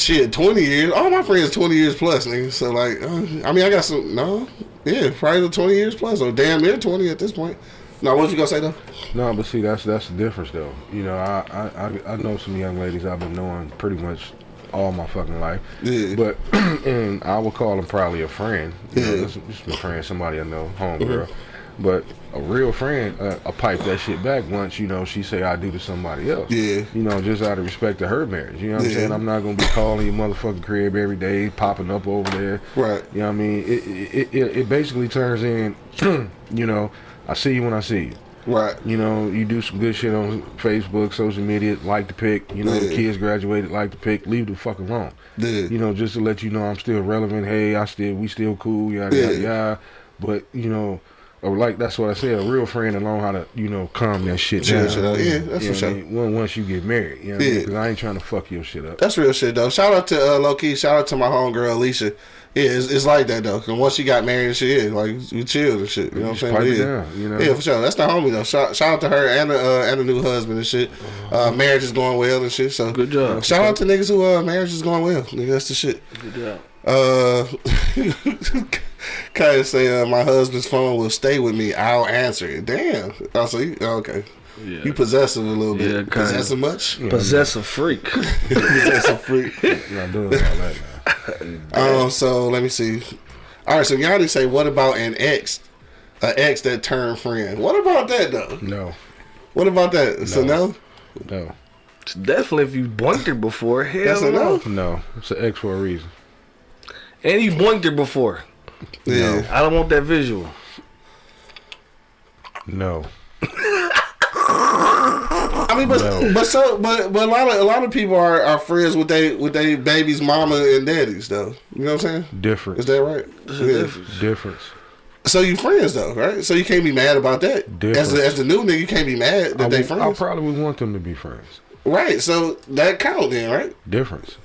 shit twenty years, all my friends twenty years plus, nigga. So like, uh, I mean, I got some no, yeah, probably twenty years plus, or damn near twenty at this point. Now, what you gonna say though? No, but see, that's that's the difference though. You know, I I, I, I know some young ladies I've been knowing pretty much all my fucking life. Yeah. But and I would call them probably a friend. You know, Yeah. just, just a friend, somebody I know, homegirl. But a real friend, uh, I pipe that shit back once you know she say I do to somebody else. Yeah. You know, just out of respect to her marriage. You know what I'm saying? I'm not gonna be calling your motherfucking crib every day, popping up over there. Right. You know what I mean? It it, it, it basically turns in, you know, I see you when I see you. Right. You know, you do some good shit on Facebook, social media, like the pick. You know, the kids graduated, like the pick. Leave the fuck alone. Yeah. You know, just to let you know I'm still relevant. Hey, I still, we still cool. Yada Yeah. yada yada. But you know, or like that's what I said. A real friend to learn how to, you know, calm that shit Chill down. shit. Yeah, that's You for know I sure. mean? Once- Once you get married, you know, Yeah. because I ain't trying to fuck your shit up. That's real shit though. Shout out to uh, low key. Shout out to my homegirl Alicia. Yeah, it's, it's like that though. Cause once she got married and shit, yeah, like we chilled and shit. You know what I'm saying? pipe But it yeah. down, you know? Yeah, for sure. That's the homie though. Shout, shout out to her and the uh, and the new husband and shit. Uh, marriage is going well and shit. So Good job. Shout out to niggas who uh marriage is going well. Nigga, that's the shit. Good job. Uh, Kaya say uh, my husband's phone will stay with me. I'll answer it. Damn. I see. Okay. Yeah. You possessive a little bit. Yeah, kinda. possessive much? Possessive freak. possessive freak. I'm not doing all that now. Um, so let me see. All right, so y'all just say, what about an ex an ex that turned friend. What about that though? No, What about that? So no, no, It's definitely if you boinked her before. Hell That's a no. no. no. It's an X for a reason. And you boinked her before. Yeah. I don't want that visual. No. I mean, but No. but so but but a lot of a lot of people are, are friends with they with they baby's mama and daddies though. You know what I'm saying? Difference. Is that right? Yeah. difference. Difference. So you friends though, right? So you can't be mad about that. As the, as the new nigga, you can't be mad that I, they would- I friends, probably would want them to be friends. right? So that count then, right? Difference.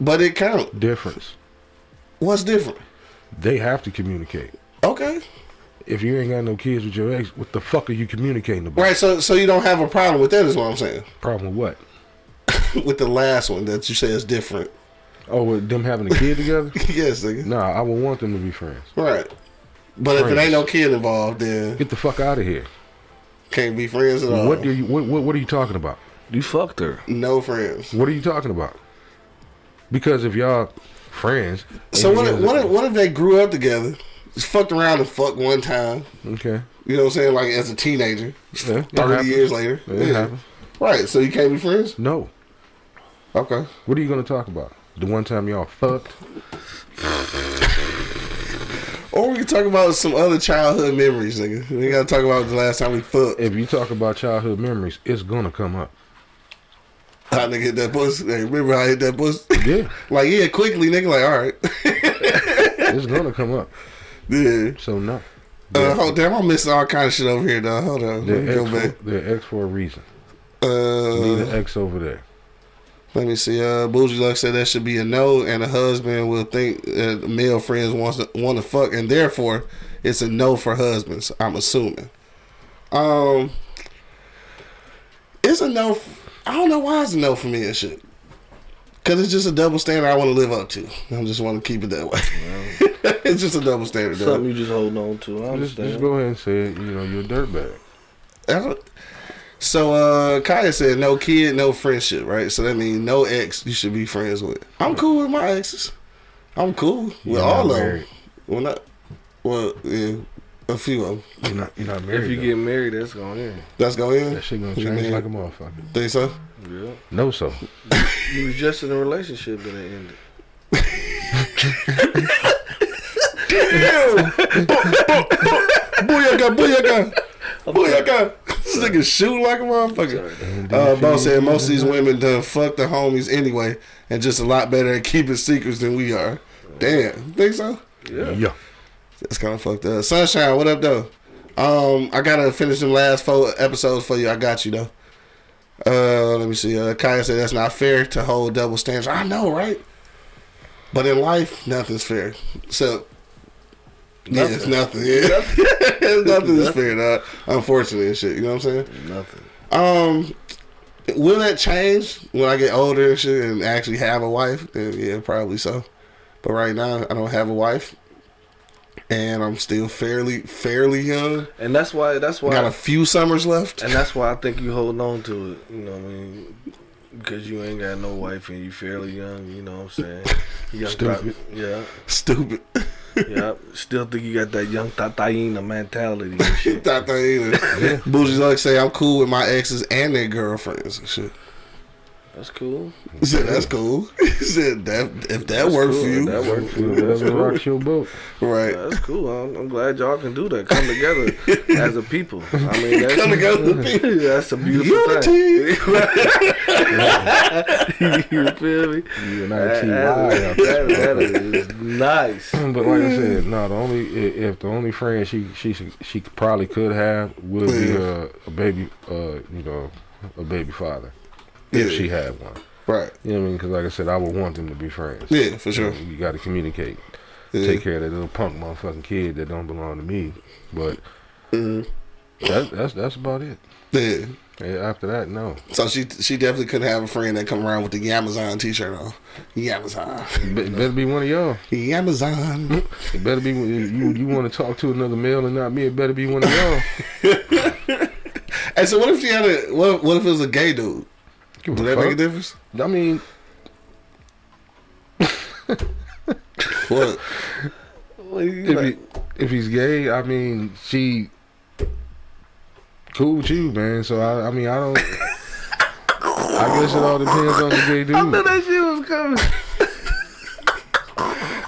But it count. Difference. What's different? They have to communicate. Okay, If you ain't got no kids with your ex, what the fuck are you communicating about? right. So so you don't have a problem with that, is what I'm saying. Problem with what? with the last one that you say is different. Oh, with them having a kid together? yes, nigga. Nah, I would want them to be friends. Right. But if it ain't no kid involved, then Get the fuck out of here. can't be friends at all. What do you? What, what? What are you talking about? You fucked her. no friends. What are you talking about? Because if y'all friends, So what? If, what? If, what if they grew up together, just fucked around and fucked one time? Okay, You know what I'm saying? Like as a teenager, Yeah, thirty years later. it happens. Right. So you can't be friends. No. Okay. What are you gonna talk about? The one time y'all fucked? Or we can talk about some other childhood memories, nigga. We gotta talk about the last time we fucked. If you talk about childhood memories, it's gonna come up. How nigga hit that pussy? Hey, remember how I hit that pussy? Yeah, like yeah, quickly, nigga. Like all right. it's gonna come up. yeah. So no. Uh, hold damn, I'm missing all kind of shit over here, dog. Hold on. They're X, go back. for, they're X for a reason. Need Uh, an X over there. let me see. Uh, Bougie Luck said that should be a no, and a husband will think that male friends wants to, want to fuck, and therefore it's a no for husbands. I'm assuming. Um, it's a no. f- I don't know why it's a no for me and shit. Cause it's just a double standard I want to live up to. I just want to keep it that way. it's just a double standard. dog. Something you just holding on to. I Just, just go ahead and say it. You know, you're a dirtbag. So uh Kaya said no kid, no friendship, right? So that means no ex you should be friends with. I'm cool with my exes. I'm cool with You're all not of them. Well not well yeah, a few of them. You're not, you're not married. if you though. get married, that's going in. Let's go in. that shit gonna change mean- like a motherfucker. Think so? Yeah. No, so You was just in a relationship that it ended. Damn! booyaka, booyaka, booyaka. This nigga shoot like a motherfucker. Uh, Bo said most of these women done fuck the homies anyway, and just a lot better at keeping secrets than we are. Damn, think so? Yeah. yeah. That's kind of fucked up. Sunshine, what up though? Um, I gotta finish them last four episodes for you. I got you though. Uh, let me see. Uh, Kaya said that's not fair to hold double standards. I know, right? But in life, nothing's fair. So, yeah, it's nothing. Yeah, nothing is fair, dog. Unfortunately, and shit. You know what I'm saying? Nothing. Um, will that change when I get older and shit and actually have a wife? Then yeah, probably so. But right now, I don't have a wife, and I'm still fairly fairly young. And that's why. That's why. Got a few summers left. and that's why I think you holding on to it. You know what I mean? Because you ain't got no wife and you fairly young. You know what I'm saying? Young Stupid. yeah. Stupid. Yeah. Still think you got that young Tataina mentality. Thought that. Bougie's like say I'm cool with my exes and their girlfriends and shit. That's cool. He said that's cool. He said that if that works for cool. you, That works for you. Whatever That's cool. rocks your boat. right? That's cool. I'm, I'm glad y'all can do that. Come together as a people. I mean, that's, Come together, people. that's a beautiful Unity. thing. you feel me? You and That, IT that, that, that is nice. But like I said, no. The only if the only friend she she she probably could have would be a, a baby, uh, you know, a baby father if Yeah. she had one. Right. You know what I mean? Because like I said, I would want them to be friends. Yeah, for You, sure. know, you got to communicate. Yeah. Take care of that little punk motherfucking kid that don't belong to me. But Mhm. that, that's that's about it. Yeah. And after that, no. So she she definitely couldn't have a friend that come around with the Amazon t-shirt on. Amazon. Be- better be one of y'all. Amazon. It better be you. You want to talk to another male and not me? It better be one of y'all. Hey, so what if she had a what? What if it was a gay dude? Give a that make a difference? I mean, What? If like? you, if he's gay, I mean, she cool with you, man. So I, I mean, I don't. I guess it all depends on the gay dude. I knew that shit was coming.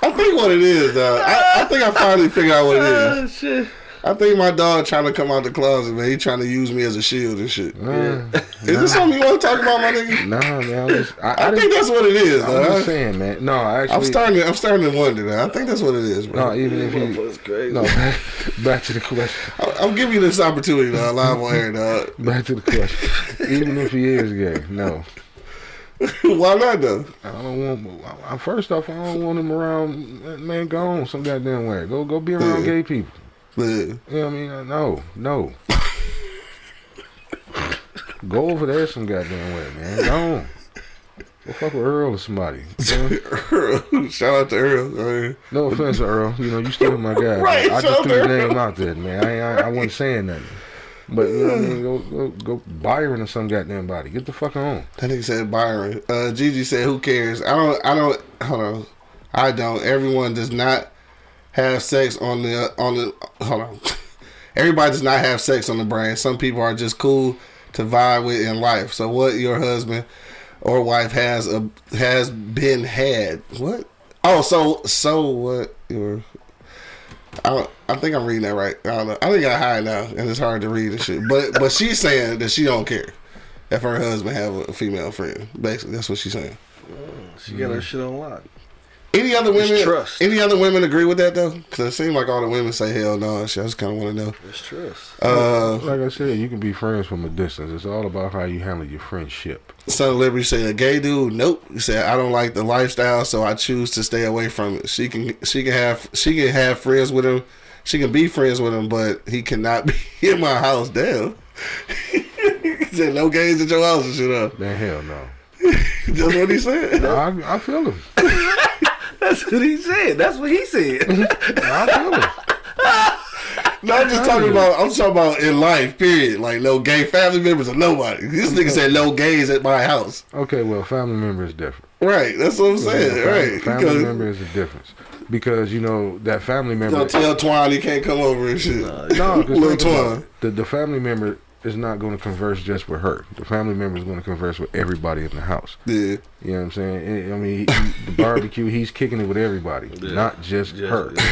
I think what it is, though. I, I think I finally figured out what it is. Oh shit. I think my dog trying to come out the closet, man. He trying to use me as a shield and shit. Uh, Is this something you want to talk about, my nigga? nah, man. I, was, I, I, I think that's what it is, I'm though. just saying, man. No, actually, I'm starting. To, I'm starting to wonder. Now. I think that's what it is, bro. No, even if he. Motherfucker's crazy. No, back, back to the question. I- I'm giving you this opportunity, though, live on air, dog. Back to the question. Even if he is gay, no. Why not, though? I don't want. I, first off, I don't want him around. Man, go on some goddamn way. Go, go be around Yeah. gay people. Yeah. You know what I mean? No, no. go over there some goddamn way, man. Go on. Go fuck with Earl or somebody. Earl. Shout out to Earl. I mean, No offense, Earl. You know you still my guy. Right, I just threw his Earl. name out there, man. I, I I wasn't saying nothing. But you know what I mean? Go go go Byron or some goddamn body. Get the fuck on. that nigga said Byron. Uh, Gigi said, "Who cares?" I don't. I don't. Hold on. I don't. Everyone does not have sex on the on the. Hold on. Everybody does not have sex on the brain. Some people are just cool to vibe with in life. So what your husband or wife has a has been had. What? Oh, so so what your I I think I'm reading that right. I don't know. I think I high now, and it's hard to read and shit. But but she's saying that she don't care if her husband have a female friend. Basically, that's what she's saying. She got her shit on lock. Any other It's women? trust. Any other women agree with that though? Because it seems like all the women say hell no. shit. I just kind of want to know. It's trust. Uh, Like I said, you can be friends from a distance. It's all about how you handle your friendship. Son of Liberty said a gay dude. Nope. He said I don't like the lifestyle, so I choose to stay away from it. She can she can have she can have friends with him. She can be friends with him, but he cannot be in my house. Damn. he said no gays at your house and shit up. Man, hell no. That's what he said. I, I feel him. That's what he said. That's what he said. I feel him. No, I'm just talking about. I'm talking about in life. Period. Like no gay family members or nobody. This nigga said no gays at my house. Okay, well, family member is different. Right. That's what I'm saying. family, right. family Because member is a difference because you know that family member. gonna tell Twine he can't come over and shit. No, because Little Twine. the the family member is not going to converse just with her. The family member is going to converse with everybody in the house. Yeah. You know what I'm saying? And, I mean, he, the barbecue, he's kicking it with everybody, Yeah. not just Just- her.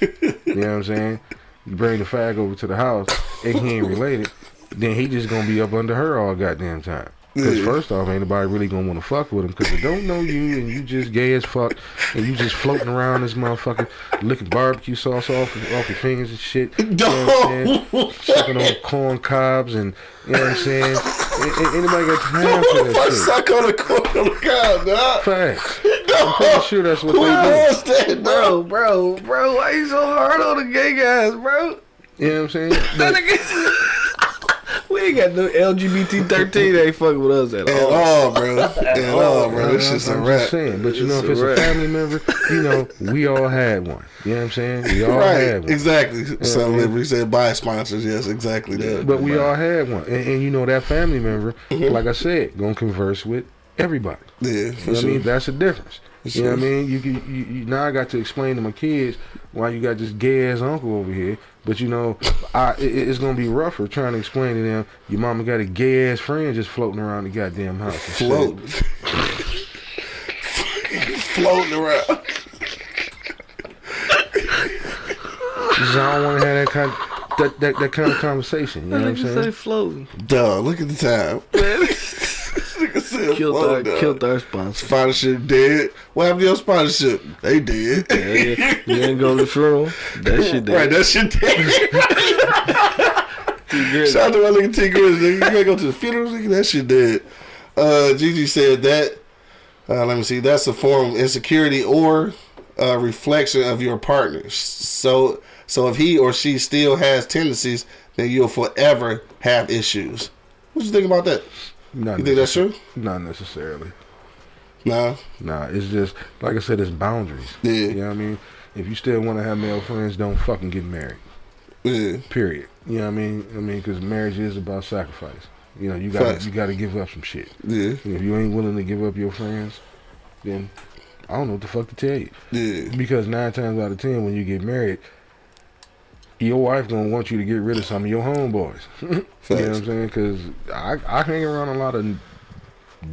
You know what I'm saying? You bring the fag over to the house, and he ain't related, then he just gonna be up under her all goddamn time. Because Yeah. first off, ain't nobody really gonna want to fuck with him because they don't know you and you just gay as fuck and you just floating around this motherfucker licking barbecue sauce off off your fingers and shit. You know what I'm saying? Sucking on corn cobs and you know what I'm saying. A- a- Anybody got time for Who the fuck that shit? suck on the corner of the cow, dog? Facts. I'm pretty sure that's what Who they do. that, bro? bro, bro, bro, why you so hard on the gay guys, bro? You know what I'm saying? But- nigga, we ain't got no LGBT thirteen. They ain't fucking with us at At all. all, bro. At all, bro. This shit's a I'm rap. just saying, but you know, It's if it's a a family member, you know, we all had one. You know what I'm saying? We all Right, had one. exactly. Some yeah. Liberty said buy sponsors. Yes, exactly that. But we all had one, and, and you know that family member, Mm-hmm. like I said, gonna converse with everybody. yeah, You for know what I mean? That's the difference. You know what I mean? You, can, you, you now I got to explain to my kids why you got this gay ass uncle over here. But you know, I it, it's gonna be rougher trying to explain to them your mama got a gay ass friend just floating around the goddamn house. and shit. Float. Floating around. I don't want to have that kind that, that that kind of conversation. You know what I'm Nigga say saying? floating. Duh, look at the time. Said Killed our, dog. killed our sponsor. Sponsorship dead. What happened to your sponsorship? They did. Yeah, yeah. You didn't go to the funeral. That shit did. Right, that shit dead. Shout out to my nigga T Grizz. You gotta go to the funeral, nigga. That shit dead. Uh, Gigi said that. Uh, let me see. That's a form of insecurity or a reflection of your partner. So, so if he or she still has tendencies, then you'll forever have issues. What you think about that? Not You think that's true? Not necessarily. Nah. Nah, it's just like I said, it's boundaries. Yeah. You know what I mean? If you still want to have male friends, don't fucking get married. Yeah. Period. You know what I mean? I mean, because marriage is about sacrifice. You know, you got to you got to give up some shit. Yeah. And if you ain't willing to give up your friends, then I don't know what the fuck to tell you. Yeah. Because nine times out of ten, when you get married, your wife gonna want you to get rid of some of your homeboys. you know what I'm saying? Because I I hang around a lot of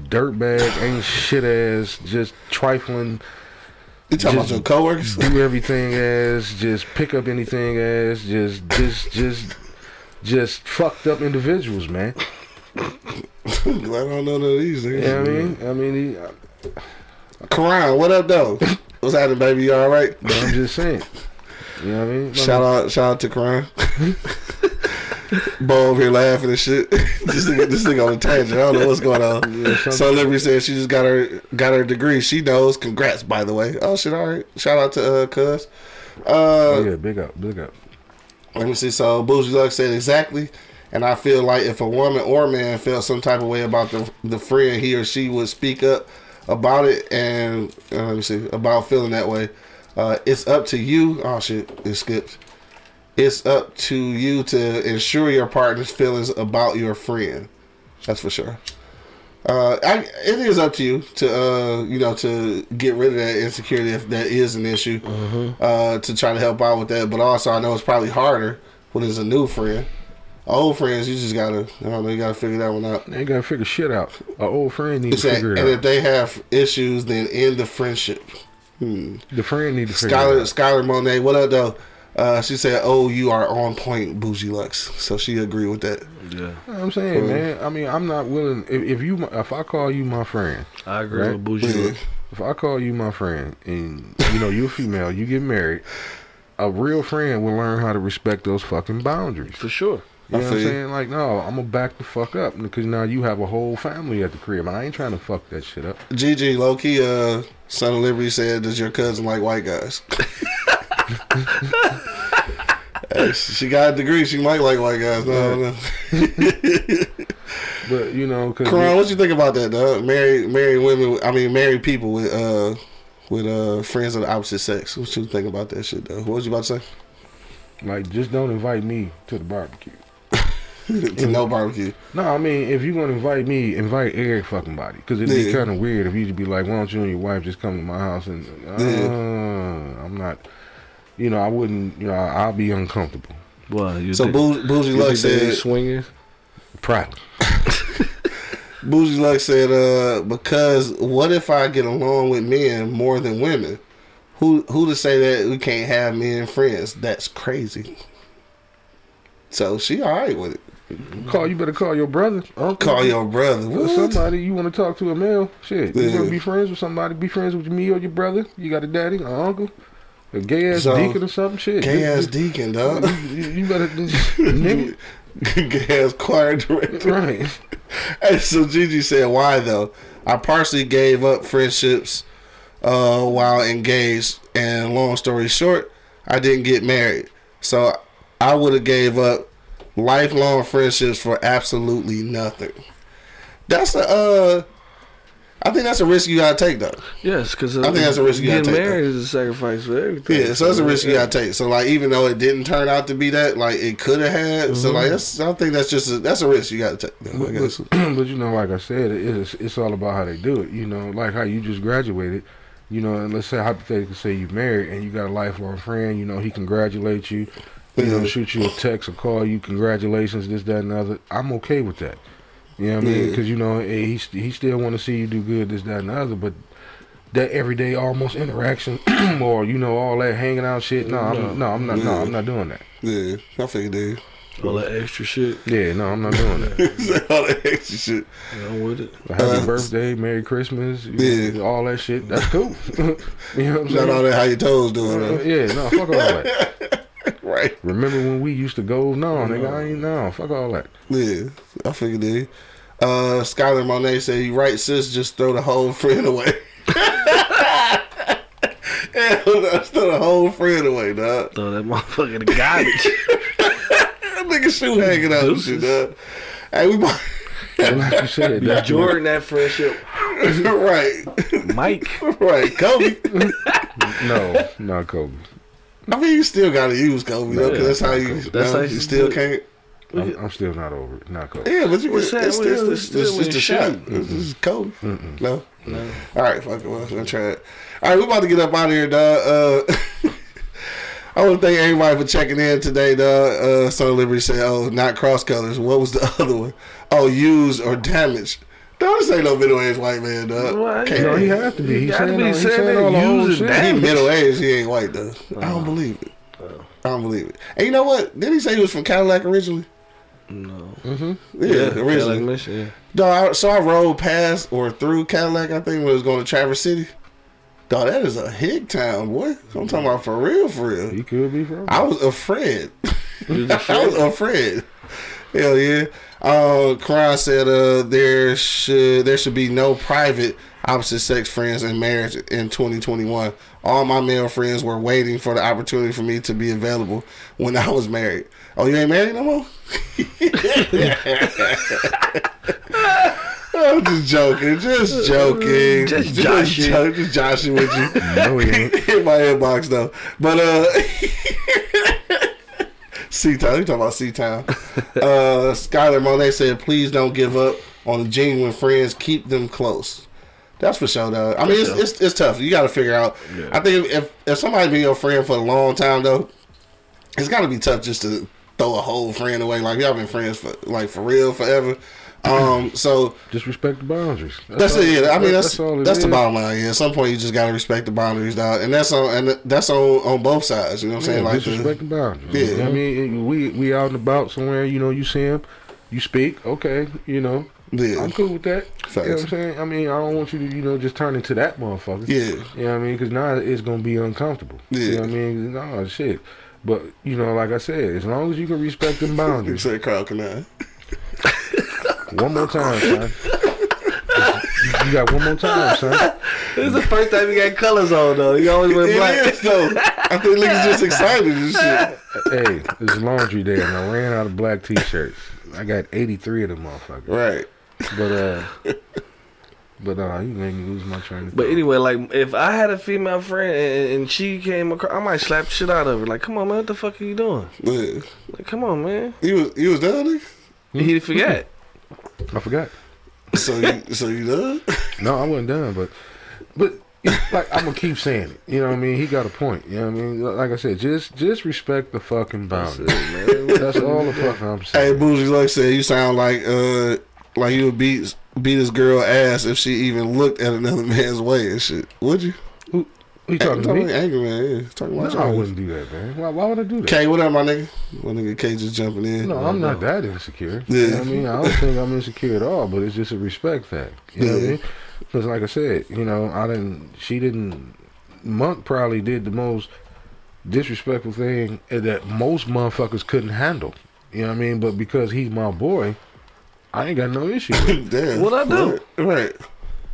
dirtbag, ain't shit ass, just trifling. You talking about your coworkers? do everything as, just pick up anything as, just, just, just, just fucked up individuals, man. I don't know none of these niggas. You know what I mean? I mean, he, Karan, what up though? What's happening, baby? You all right? but I'm just saying. You know what I mean? Shout out, shout out to Karan. Bo over here laughing and shit. this nigga, this nigga on a tangent. I don't know what's going on. Yeah, Liberty said she just got her got her degree. She knows. Congrats, by the way. Oh shit, all right. Shout out to uh Cuz. Uh, Oh yeah, big up, big up. Let me see. So Bougie Luck said exactly, and I feel like if a woman or man felt some type of way about the the friend, he or she would speak up about it, and uh, let me see about feeling that way. Uh, it's up to you. Oh shit, it skipped. It's up to you to ensure your partner's feelings about your friend. That's for sure. Uh, I, it is up to you to uh, you know to get rid of that insecurity if that is an issue. Uh, to try to help out with that, but also I know it's probably harder when it's a new friend. Old friends, you just gotta, I don't know, you gotta figure that one out. They gotta figure shit out. An old friend need to It's that- it and if they have issues, then end the friendship. The friend need to figure Skylar, it out. Skylar Monet, what up though? Uh, she said, "Oh, you are on point, bougie Lux." So she agreed with that. Yeah, You know what I'm saying, man. I mean, I'm not willing. If, if you, if I call you my friend, I agree Right. with Bougie. Yeah. Look. if I call you my friend, and you know you're a female, you get married, a real friend will learn how to respect those fucking boundaries. For sure. You I know what I'm saying? Like, no, I'm gonna back the fuck up because now you have a whole family at the crib, and I ain't trying to fuck that shit up. GG, low key, uh, Son of Liberty said, "Does your cousin like white guys?" Hey, she got a degree. She might like white guys. No, no. But you know, because Karan, what you think about that, dog? Married, married women. I mean, married people with uh, with uh, friends of the opposite sex. What you think about that shit, though? What was you about to say? like, just don't invite me to the barbecue. to no barbecue. No, I mean, if you're gonna invite me, invite every fucking body. Because it'd be Yeah. kind of weird if you just be like, why don't you and your wife just come to my house and uh, Yeah. I'm not. You know, I wouldn't. You know, I'll be uncomfortable. Well, you So think, Bougie, Bougie Luck think they said. swingers. Probably. Bougie Luck said, uh, because what if I get along with men more than women? Who who to say that we can't have men friends? That's crazy. So she all right with it. Call you better call your brother, uncle, Call your brother. What? somebody you want to talk to a male. Shit, you Yeah. want to be friends with somebody? Be friends with me or your brother. You got a daddy, an uncle, a gay ass So, deacon or something. Shit, Gay You- ass deacon, dog. You, you better, nigga, Gay ass choir director. right? Hey, so Gigi said, "Why though? I partially gave up friendships uh, while engaged, and long story short, I didn't get married. So I would have gave up lifelong friendships for absolutely nothing. That's a, uh, I think that's a risk you gotta take though. Yes, because I think that's a risk you gotta take. getting married is a sacrifice for everything. Yeah, so that's a risk you gotta take. So like, even though it didn't turn out to be that, like it could have had. So like, that's I think that's just a, that's a risk you gotta take. though, I But, guess. but, you know, like I said, it is it's all about how they do it. You know, like how you just graduated. You know, and let's say hypothetically say you married and you got a lifelong friend. You know, he congratulates you. You know, Yeah. shoot you a text or call you, congratulations, this, that, and the other. I'm okay with that. You know what I mean? Yeah. Because you know, eh, he he still want to see you do good, this, that, and the other. But that everyday almost interaction or you know all that hanging out shit. No, I'm, no, I'm not. No, I'm not doing that. Yeah, I figured, dude. All that extra shit. Yeah, no, I'm not doing that. All that extra shit. Yeah, I'm with it. Happy Uh, birthday, Merry Christmas, Yeah. know, all that shit. That's cool. you know what I'm Not saying? all that how your toes doing, Uh, yeah, no, fuck all that. Right. Remember when we used to go? No, nigga, I ain't no. Fuck all that. Yeah, I figured, dude. Uh, Skylar Monet said, "You right, sis. Just throw the whole friend away." Hell no, throw the whole friend away, dog. Throw that motherfucker in the garbage. That nigga shoe hanging out and shit, dog. Hey, we might. Like you said, that's Jordan, that friendship. right, Mike. right. Kobe. no, not Kobe. I mean, you still gotta use Kobe though, because that's how you. That's no, how you you still can't. I'm, I'm still not over it. Not Kobe. Yeah, but you What's it's still, It's it's, the- still it's just a shot. when It's just Kobe. No, no. All right, fuck it. Well, I'm gonna try it. All right, we about to get up out of here, dog. Uh, I want to thank everybody for checking in today. The uh, Son Liberty said, "Oh, not cross colors. What was the other one? Oh, used or damaged." Don't say no middle aged white man, dog. What? Can't No, he have to be. He gotta saying be all, he saying saying that all the old shit. He middle aged. He ain't white though. I don't uh-huh. believe it. Uh-huh. I don't believe it. And you know what? Did he say he was from Cadillac originally? No. Mm-hmm. Yeah, Yeah, originally. Cadillac yeah. Dog, I, so I rode past or through Cadillac, I think, when it was going to Traverse City. Dog, that is a hick town, boy. I'm talking about for real, for real. He could be from. I was afraid. You was I was afraid. Hell yeah. Uh, Karan said uh, there should there should be no private opposite sex friends in marriage in 2021. All my male friends were waiting for the opportunity for me to be available when I was married. Oh, you ain't married no more? I'm just joking, just joking, Just joshing. jo- just joshing with you No, we ain't. in my inbox though. But uh C Town, you talking about C Town. Uh Skylar Monet said, please don't give up on genuine friends, keep them close. That's for sure though. I mean it's, sure. it's it's tough. You gotta figure out I think if if somebody been your friend for a long time though, it's gotta be tough just to throw a whole friend away. Like y'all been friends for like for real forever. Um so Just respect the boundaries. that's all- it. Yeah, I mean that- that's that's, it the bottom line. Yeah, at some point you just gotta respect the boundaries, dog, and that's on and that's on on both sides. You know what I'm Yeah, saying? Like just respect the, the boundaries. Yeah. You I mean, we we out and about somewhere. You know, you see him, you speak. Okay, you know, yeah, I'm cool with that. You know what I'm saying? I mean, I don't want you to, you know, just turn into that motherfucker. yeah, You know what I mean? Because now it's gonna be uncomfortable. Yeah. You know what I mean? No shit. But you know, like I said, as long as you can respect them You boundaries. said Carl Canine. One more time, son. You got one more time, son. This is the first time he got colors on though. He always wear black. is though. I think niggas just excited and shit. Hey, there's laundry day, and I ran out of black t-shirts. I got 83 of them motherfuckers. Right. But uh, but uh, you made me lose my train of But anyway, like if I had a female friend and, and she came across, I might slap shit out of her. Like, come on, man, what the fuck are you doing? Yeah. Like, come on, man. You was you was done, nigga? He forgot. I forgot. So you so you done? No, I wasn't done, but but like I'm gonna keep saying it. You know what I mean? He got a point. You know what I mean? Like I said, just just respect the fucking boundaries. That's all the fuck I'm saying. Hey. Bougie like said you sound like uh like you would beat beat this girl ass if she even looked at another man's way and shit. Would you? Who you talking to me? Angry man, yeah. Talking No, about I wouldn't do that, man. Why, why would I do that? K, what up, my nigga? My nigga K just jumping in. No, I'm not that insecure. Yeah. You know what I mean? I don't think I'm insecure at all, but it's just a respect thing. You know what I Yeah. mean? Because, like I said, you know, I didn't, she didn't, Monk probably did the most disrespectful thing that most motherfuckers couldn't handle. You know what I mean? But because he's my boy, I ain't got no issue. Damn. What I do? Right. right.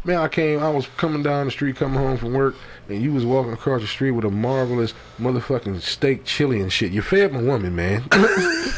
Man, I came, I was coming down the street, coming home from work, and you was walking across the street with a marvelous motherfucking steak chili and shit. You fed my woman, man.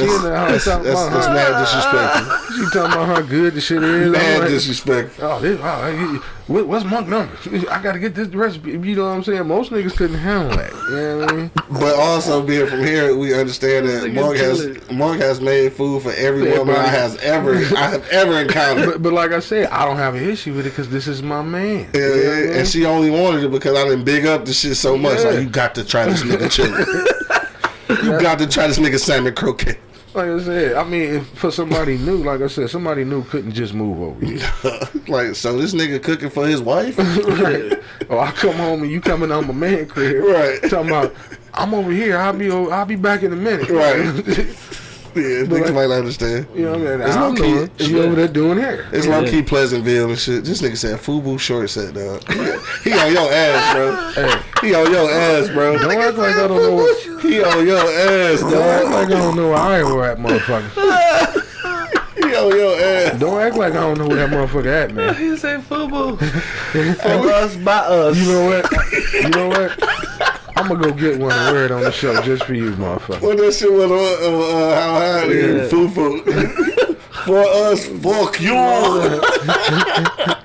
and she in the house That's, talking that's, about that's how, mad disrespectful. she talking about how good the shit is. I'm Mad like, disrespectful. Oh, this, oh, hey, what- what's Monk number? I gotta get this recipe. You know what I'm saying? Most niggas couldn't handle that. You know what I mean? But also being from here, we understand that Nigga Monk has. Monk has made food for every Yeah, woman I buddy. has ever I have ever encountered. But, but like I said, I don't have an issue with it because this is my man. Yeah, You know what I yeah, mean? and she only wanted it because I didn't big up the shit so much. Yeah. Like you got to try this nigga chili. you got to try this nigga salmon croquette. Like I said, I mean, for somebody new, like I said, somebody new couldn't just move over here. like so, this nigga cooking for his wife. right. Or I come home and you coming on my man crib. Right. Talking about, I'm over here. I'll be I'll be back in a minute. Right. Yeah, niggas might not understand. you know what I mean? It's I'm low-key. doing. She over there doing hair. It's low key Pleasantville and shit. This nigga said Fubu short set, dog. He on your ass, bro. Hey, He on your ass, bro. don't act like I don't know. What, He on your ass, don't act dog. like I don't know where Iowa at, motherfucker. He on your ass. Don't act like I don't know where that motherfucker at, man. He say FUBU. For us, by us. You know what? You know what? I'm gonna go get one and wear it on the show just for you, motherfucker. What that shit was on uh, uh, how high it is. Yeah. Fufu. For us, fuck you.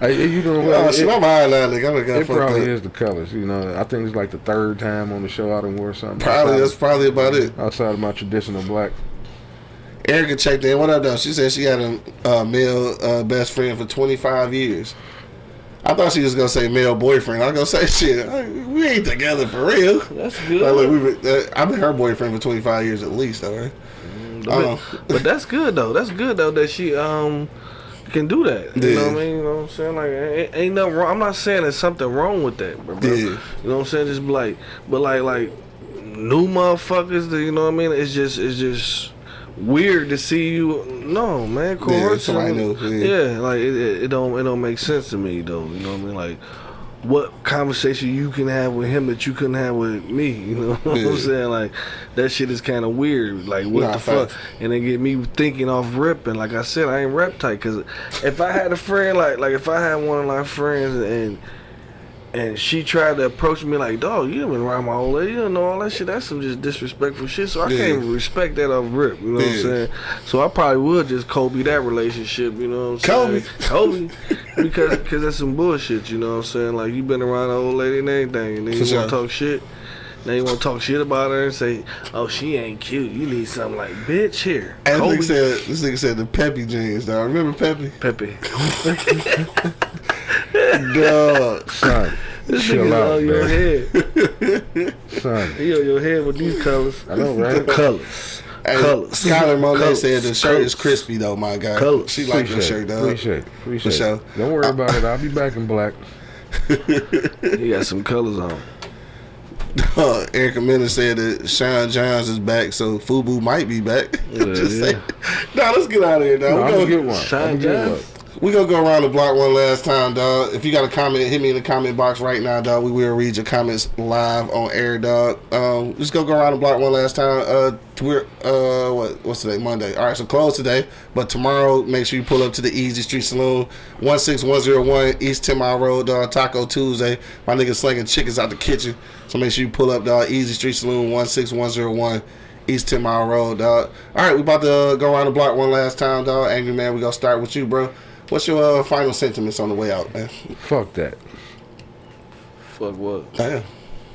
Hey, you know what? shit, It, I'm high now, nigga. I done got it fucked probably up. is the colors. You know, I think it's like the third time on the show I done wore something. Probably, outside, that's probably about it. outside of my traditional black. Erica checked in. What up, though? She said she had a uh, male uh, best friend for 25 years. I thought she was gonna say male boyfriend. I was gonna say shit. We ain't together for real. That's good. Like, look, we've been, uh, I've been her boyfriend for 25 years at least, though, right? But, Uh-uh. but that's good though. That's good though that she um can do that. You know what I mean? You know what I'm saying? Like ain't, ain't nothing wrong. I'm not saying there's something wrong with that, bro. bro. Yeah. You know what I'm saying? Just like, but like like new motherfuckers. You know what I mean? It's just it's just weird to see you. No man, coercion. somebody new, yeah. yeah, like it, it, it don't it don't make sense to me though. You know what I mean? Like. What conversation you can have with him that you couldn't have with me? You know what Yeah. I'm saying? Like that shit is kind of weird. Like what Nah, the fuck? and it get me thinking off ripping. Like I said, I ain't rep tight because if I had a friend like like if I had one of my friends and and she tried to approach me like, dog, you been around my old lady, you don't know all that shit. That's some just disrespectful shit. So I Yeah. can't even respect that off rip. You know what I'm saying? So I probably would just Kobe that relationship. You know what I'm saying? Kobe, Kobe. because because that's some bullshit. You know what I'm saying? Like you been around the old lady and everything, and then you want to talk shit. Now you want to talk shit about her and say, "Oh, she ain't cute. You need something like bitch here." And Kobe. this nigga said, this nigga said the Pepe jeans, dog. Remember Peppy? Pepe. Dog. Son, This chill nigga's out, on your man. head. Son, He on your head with these colors. I know, right? colors. Hey, Colors. Skylar Monet said the shirt is crispy though, my guy. Colors. She like the shirt, it. dog. Appreciate it. Appreciate For sure. it. Don't worry about it. I'll be back in black. He got some colors on. Uh, Erica Miller said that Sean Johns is back, so Fubu might be back. Yeah, Just yeah. say, nah, let's get out of here, dog. No, we I'm gonna gonna get one. Shine I'm we gonna go around the block one last time, dog. If you got a comment, hit me in the comment box right now, dog. We will read your comments live on air, dog. Um, just go go around the block one last time. Uh, we're uh, what what's today? Monday. All right, so close today, but tomorrow make sure you pull up to the Easy Street Saloon, one six one zero one East Ten Mile Road, dog. Taco Tuesday. My niggas slinging chickens out the kitchen, so make sure you pull up, dog. Easy Street Saloon, one six one zero one. East 10 Mile Road, dog. All right, we about to go around the block one last time, dog. Angry Man, we gonna start with you, bro. What's your uh, final sentiments on the way out, man? Fuck that. Fuck what? Damn.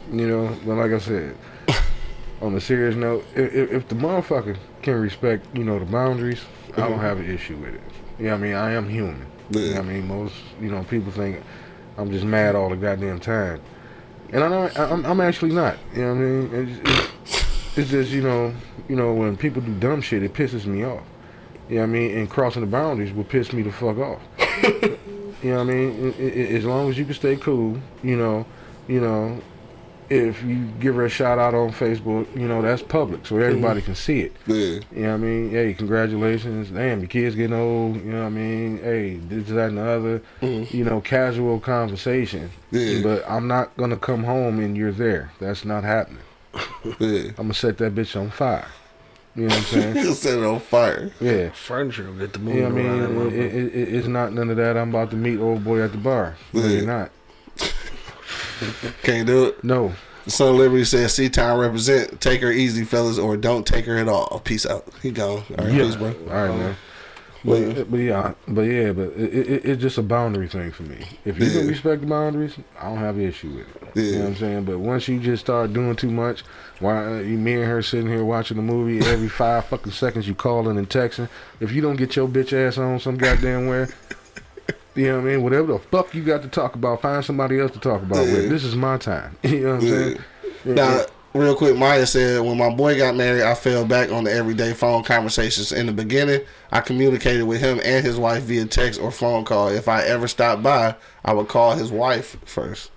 You know, but like I said, on a serious note, if, if, if the motherfucker can respect, you know, the boundaries, I don't have an issue with it. You know what I mean? I am human. You know what I mean? Most, you know, people think I'm just mad all the goddamn time. And I don't, I'm, I'm actually not. You know what I mean? It's, it's, it's just, you know, you know, when people do dumb shit, it pisses me off. You know what I mean? And crossing the boundaries will piss me the fuck off. you know what I mean? As long as you can stay cool, you know, you know, if you give her a shout out on Facebook, you know, that's public, so everybody mm-hmm. can see it. Yeah. You know what I mean? Hey, congratulations. Damn, your kid's getting old. You know what I mean? Hey, this, that, and the other. Mm-hmm. You know, casual conversation. Yeah. But I'm not going to come home and you're there. That's not happening. Yeah. I'm going to set that bitch on fire. You know what I'm saying? You set it on fire. yeah. Furniture will get the You moving know what I mean? It, it, it, it's not none of that. I'm about to meet old boy at the bar. No, you're not. Can't do it. No. Son of Liberty says, "C Town represent. Take her easy, fellas, or don't take her at all. Peace out. He gone. All right, Yeah. peace, bro. All right, man. But, but yeah, but yeah, but it, it, it's just a boundary thing for me. If you can Yeah. respect the boundaries, I don't have an issue with it. You know what I'm saying? But once you just start doing too much, why uh, you me and her sitting here watching the movie every five fucking seconds you calling and texting. If you don't get your bitch ass on some goddamn where, you know what I mean? Whatever the fuck you got to talk about, find somebody else to talk about Yeah. with. This is my time. You know what I'm saying? Now, real quick, Maya said, when my boy got married, I fell back on the everyday phone conversations. In the beginning, I communicated with him and his wife via text or phone call. If I ever stopped by, I would call his wife first.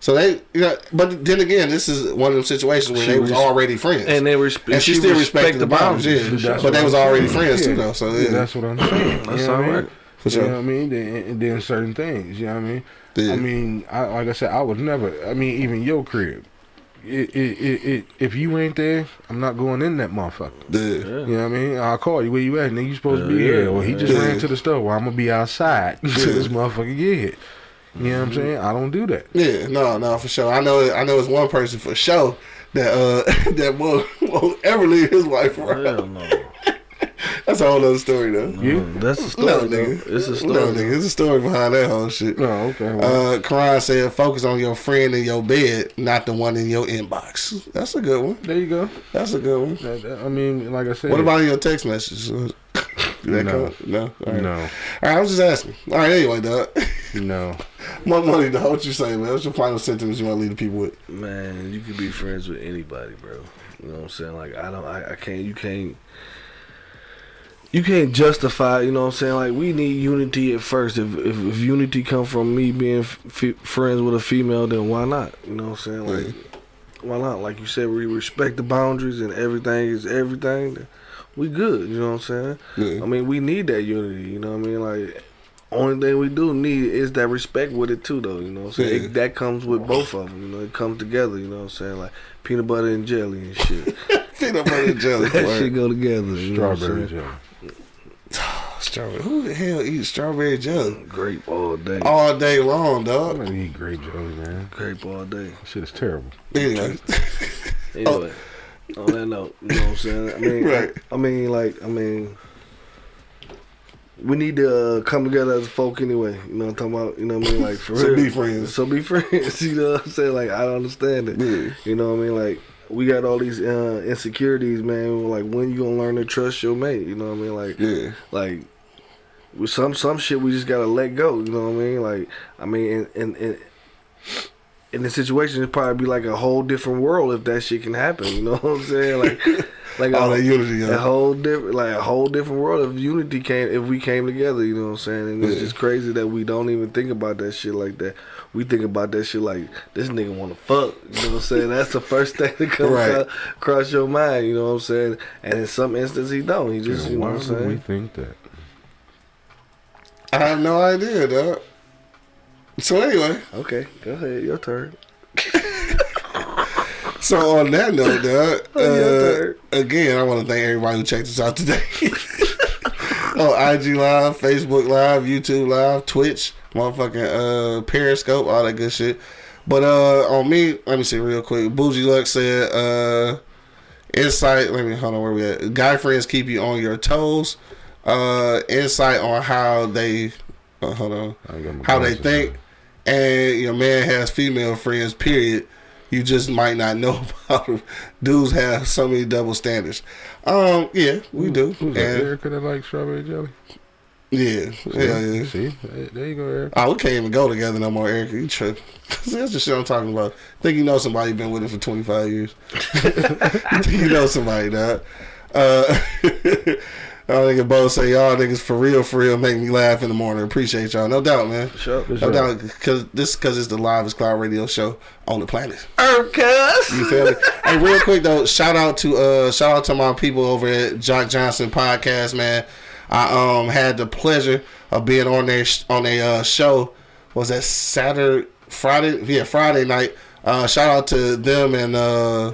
So they, you know, but then again, this is one of them situations where She they was already friends, and they respe- and she, she still respected the boundaries, boundaries. yeah. But they was already saying. friends too, though. So Yeah, yeah, that's what I'm saying. That's you know all I mean? right. For You know what I mean? Then, and then certain things, you know what I mean? Yeah. I mean, I, like I said, I would never. I mean, even your crib. It, it, it, it, if you ain't there, I'm not going in that motherfucker. yeah. You know what I mean? I'll call you. Where you at? Nigga, you supposed to be Yeah, here. Well, he just yeah. ran to the store. Well, I'm gonna be outside until this motherfucker get hit. You know what I'm saying? I don't do that. Yeah, no, no, for sure. I know, I know, it's one person for sure that uh that won't, won't ever leave his wife around. Hell no. That's a whole other story, though. You? Mm, That's a story. No, though. nigga. It's a story. No, nigga. It's a story behind that whole shit. No, okay. Well, Uh, Karan said, "Focus on your friend in your bed, not the one in your inbox." That's a good one. there you go. That's a good one. That- that- I mean, like I said. What about your text messages? Did that No. come? No. All right. No. All right. I was just asking. All right. Anyway, dog. you know. More money, though. What you say, man? What's your final sentence you want to leave the people with? Man, you can be friends with anybody, bro. You know what I'm saying? Like I don't, I, I can't, you can't, you can't justify. You know what I'm saying? Like we need unity at first. If if, if unity come from me being f- friends with a female, then why not? You know what I'm saying? Like mm-hmm. why not? Like you said, we respect the boundaries and everything is everything. We good. You know what I'm saying? Yeah. I mean, we need that unity. You know what I mean? Like. Only thing we do need is that respect with it too, though. You know what I'm saying? Yeah. It, that comes with both of them. You know, it comes together. You know what I'm saying? Like peanut butter and jelly and shit. Peanut butter and jelly. that Word. shit go together. You know what I'm Strawberry jelly. Strawberry. Who the hell eats strawberry jelly? Grape all day. All day long, dog. I'm dog. gonna eat grape jelly, man. Grape all day. Shit is terrible. Anyway. Anyway, on that note, you know what I'm saying? I mean, Right. I mean, like, I mean, we need to uh, come together as a folk anyway. You know what I'm talking about? You know what I mean? Like, for So real. be friends. So be friends. You know what I'm saying? Like, I don't understand it. Yeah. You know what I mean? Like, we got all these uh, insecurities, man. Like, when you gonna learn to trust your mate? You know what I mean? Like, Yeah. like with some some shit we just gotta let go. You know what I mean? Like I mean, in in in, in the situation, it'd probably be like a whole different world if that shit can happen. You know what I'm saying? Like like All a, that unity, a yeah. whole different like a whole different world if unity came if we came together. You know what I'm saying? And it's Yeah. just crazy that we don't even think about that shit like that. We think about that shit like this nigga want to fuck. You know what I'm saying? That's the first thing that comes Right. across, across your mind. You know what I'm saying? And in some instances, he don't. He just Yeah, you know why what I'm would we think that? I have no idea, dog. So anyway, Okay, go ahead. Your turn. so on that note, dog, Oh, uh, again, I want to thank everybody who checked us out today. on IG Live, Facebook Live, YouTube Live, Twitch, motherfucking uh, Periscope, all that good shit. But uh, on me, let me see real quick. Bougie Luck said, uh, insight. Let me hold on. Where we at? Guy friends keep you on your toes. Uh, insight on how they. Uh, hold on. I got my How they glasses think, and your man has female friends. Period. You just might not know about them. Dudes have so many double standards. Um, yeah, we do. Who's that? And- Erica that likes strawberry jelly? yeah, yeah, yeah. See, there you go, Eric. Oh, we can't even go together no more, Eric. You tripping. That's the shit I'm talking about. Think you know somebody been with it for 25 years. Think you know somebody, dog. Uh, I nigga both say y'all niggas for real, for real make me laugh in the morning. Appreciate y'all. No doubt, man. Sure. No doubt. Cause this cause it's the livest cloud radio show on the planet. Herb cuz. You feel me? hey, real quick though, shout out to uh shout out to my people over at Jock Johnson Podcast, man. I um had the pleasure of being on their on a uh, show. Was that Saturday, Friday? Yeah, Friday night. Uh, shout out to them and uh,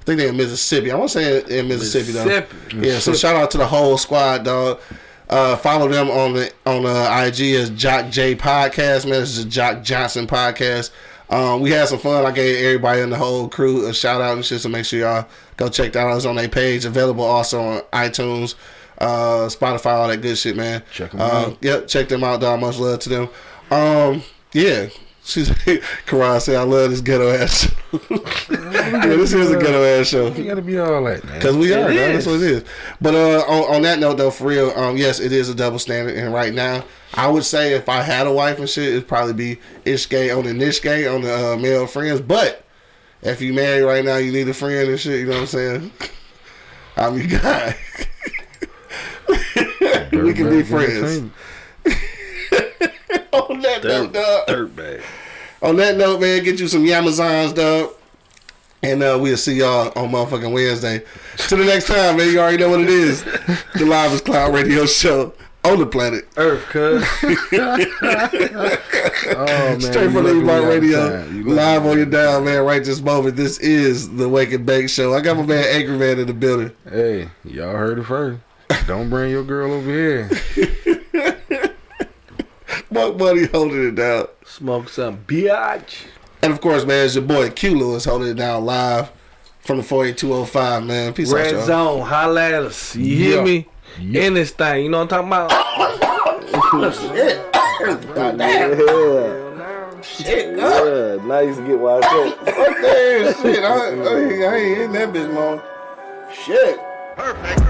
I think they're in Mississippi. I want to say in Mississippi, though. Mississippi. Yeah, so shout out to the whole squad, dog. Uh, follow them on the on the IG as Jock J Podcast, man. This is Jock Johnson podcast. Um, we had some fun. I gave everybody in the whole crew a shout out and shit. So make sure y'all go check that out. It's on their page. Available also on iTunes, uh, Spotify, all that good shit, man. Check 'em uh, out. Yep, check them out, dog. Much love to them. Um, yeah. She's Karan said, "I love this ghetto ass show." yeah, this is a ghetto ass show. You gotta be all that, man. Cause we It are, dog. is. that's what it is. But uh, on, on that note, though, for real, um, yes, it is a double standard. And right now, I would say if I had a wife and shit, it'd probably be Ishke on the Nishke on the uh, male friends. But if you married right now, you need a friend and shit. You know what I'm saying? I'm your guy. we can be friends. Entertainment. on that note, Dirt, dog. dirt bag. On that note, man, get you some Amazons, dog. And uh, we'll see y'all on motherfucking Wednesday. Till the next time, man. You already know what it is. The Livest Cloud Radio Show on the planet. Earth, cuz. Oh, man, Straight from the lucky Radio. outside. You lucky. Live on your dial, man. Right this moment. This is the Wake and Bake Show. I got my man Angry Man in the building. Hey, y'all heard it first. Don't bring your girl over here. Buck Buddy holding it down. Smoke some biatch. And of course, man, it's your boy Q Lewis holding it down live from the 48205, man. Peace out, Red y'all. zone, holla at us. You hear me? Yeah. In this thing, you know what I'm talking about? Goddamn. Yeah. Shit, God. Yeah, now you can get why I. Fuck that shit. I, I, I ain't in that bitch, man. Shit. Perfect.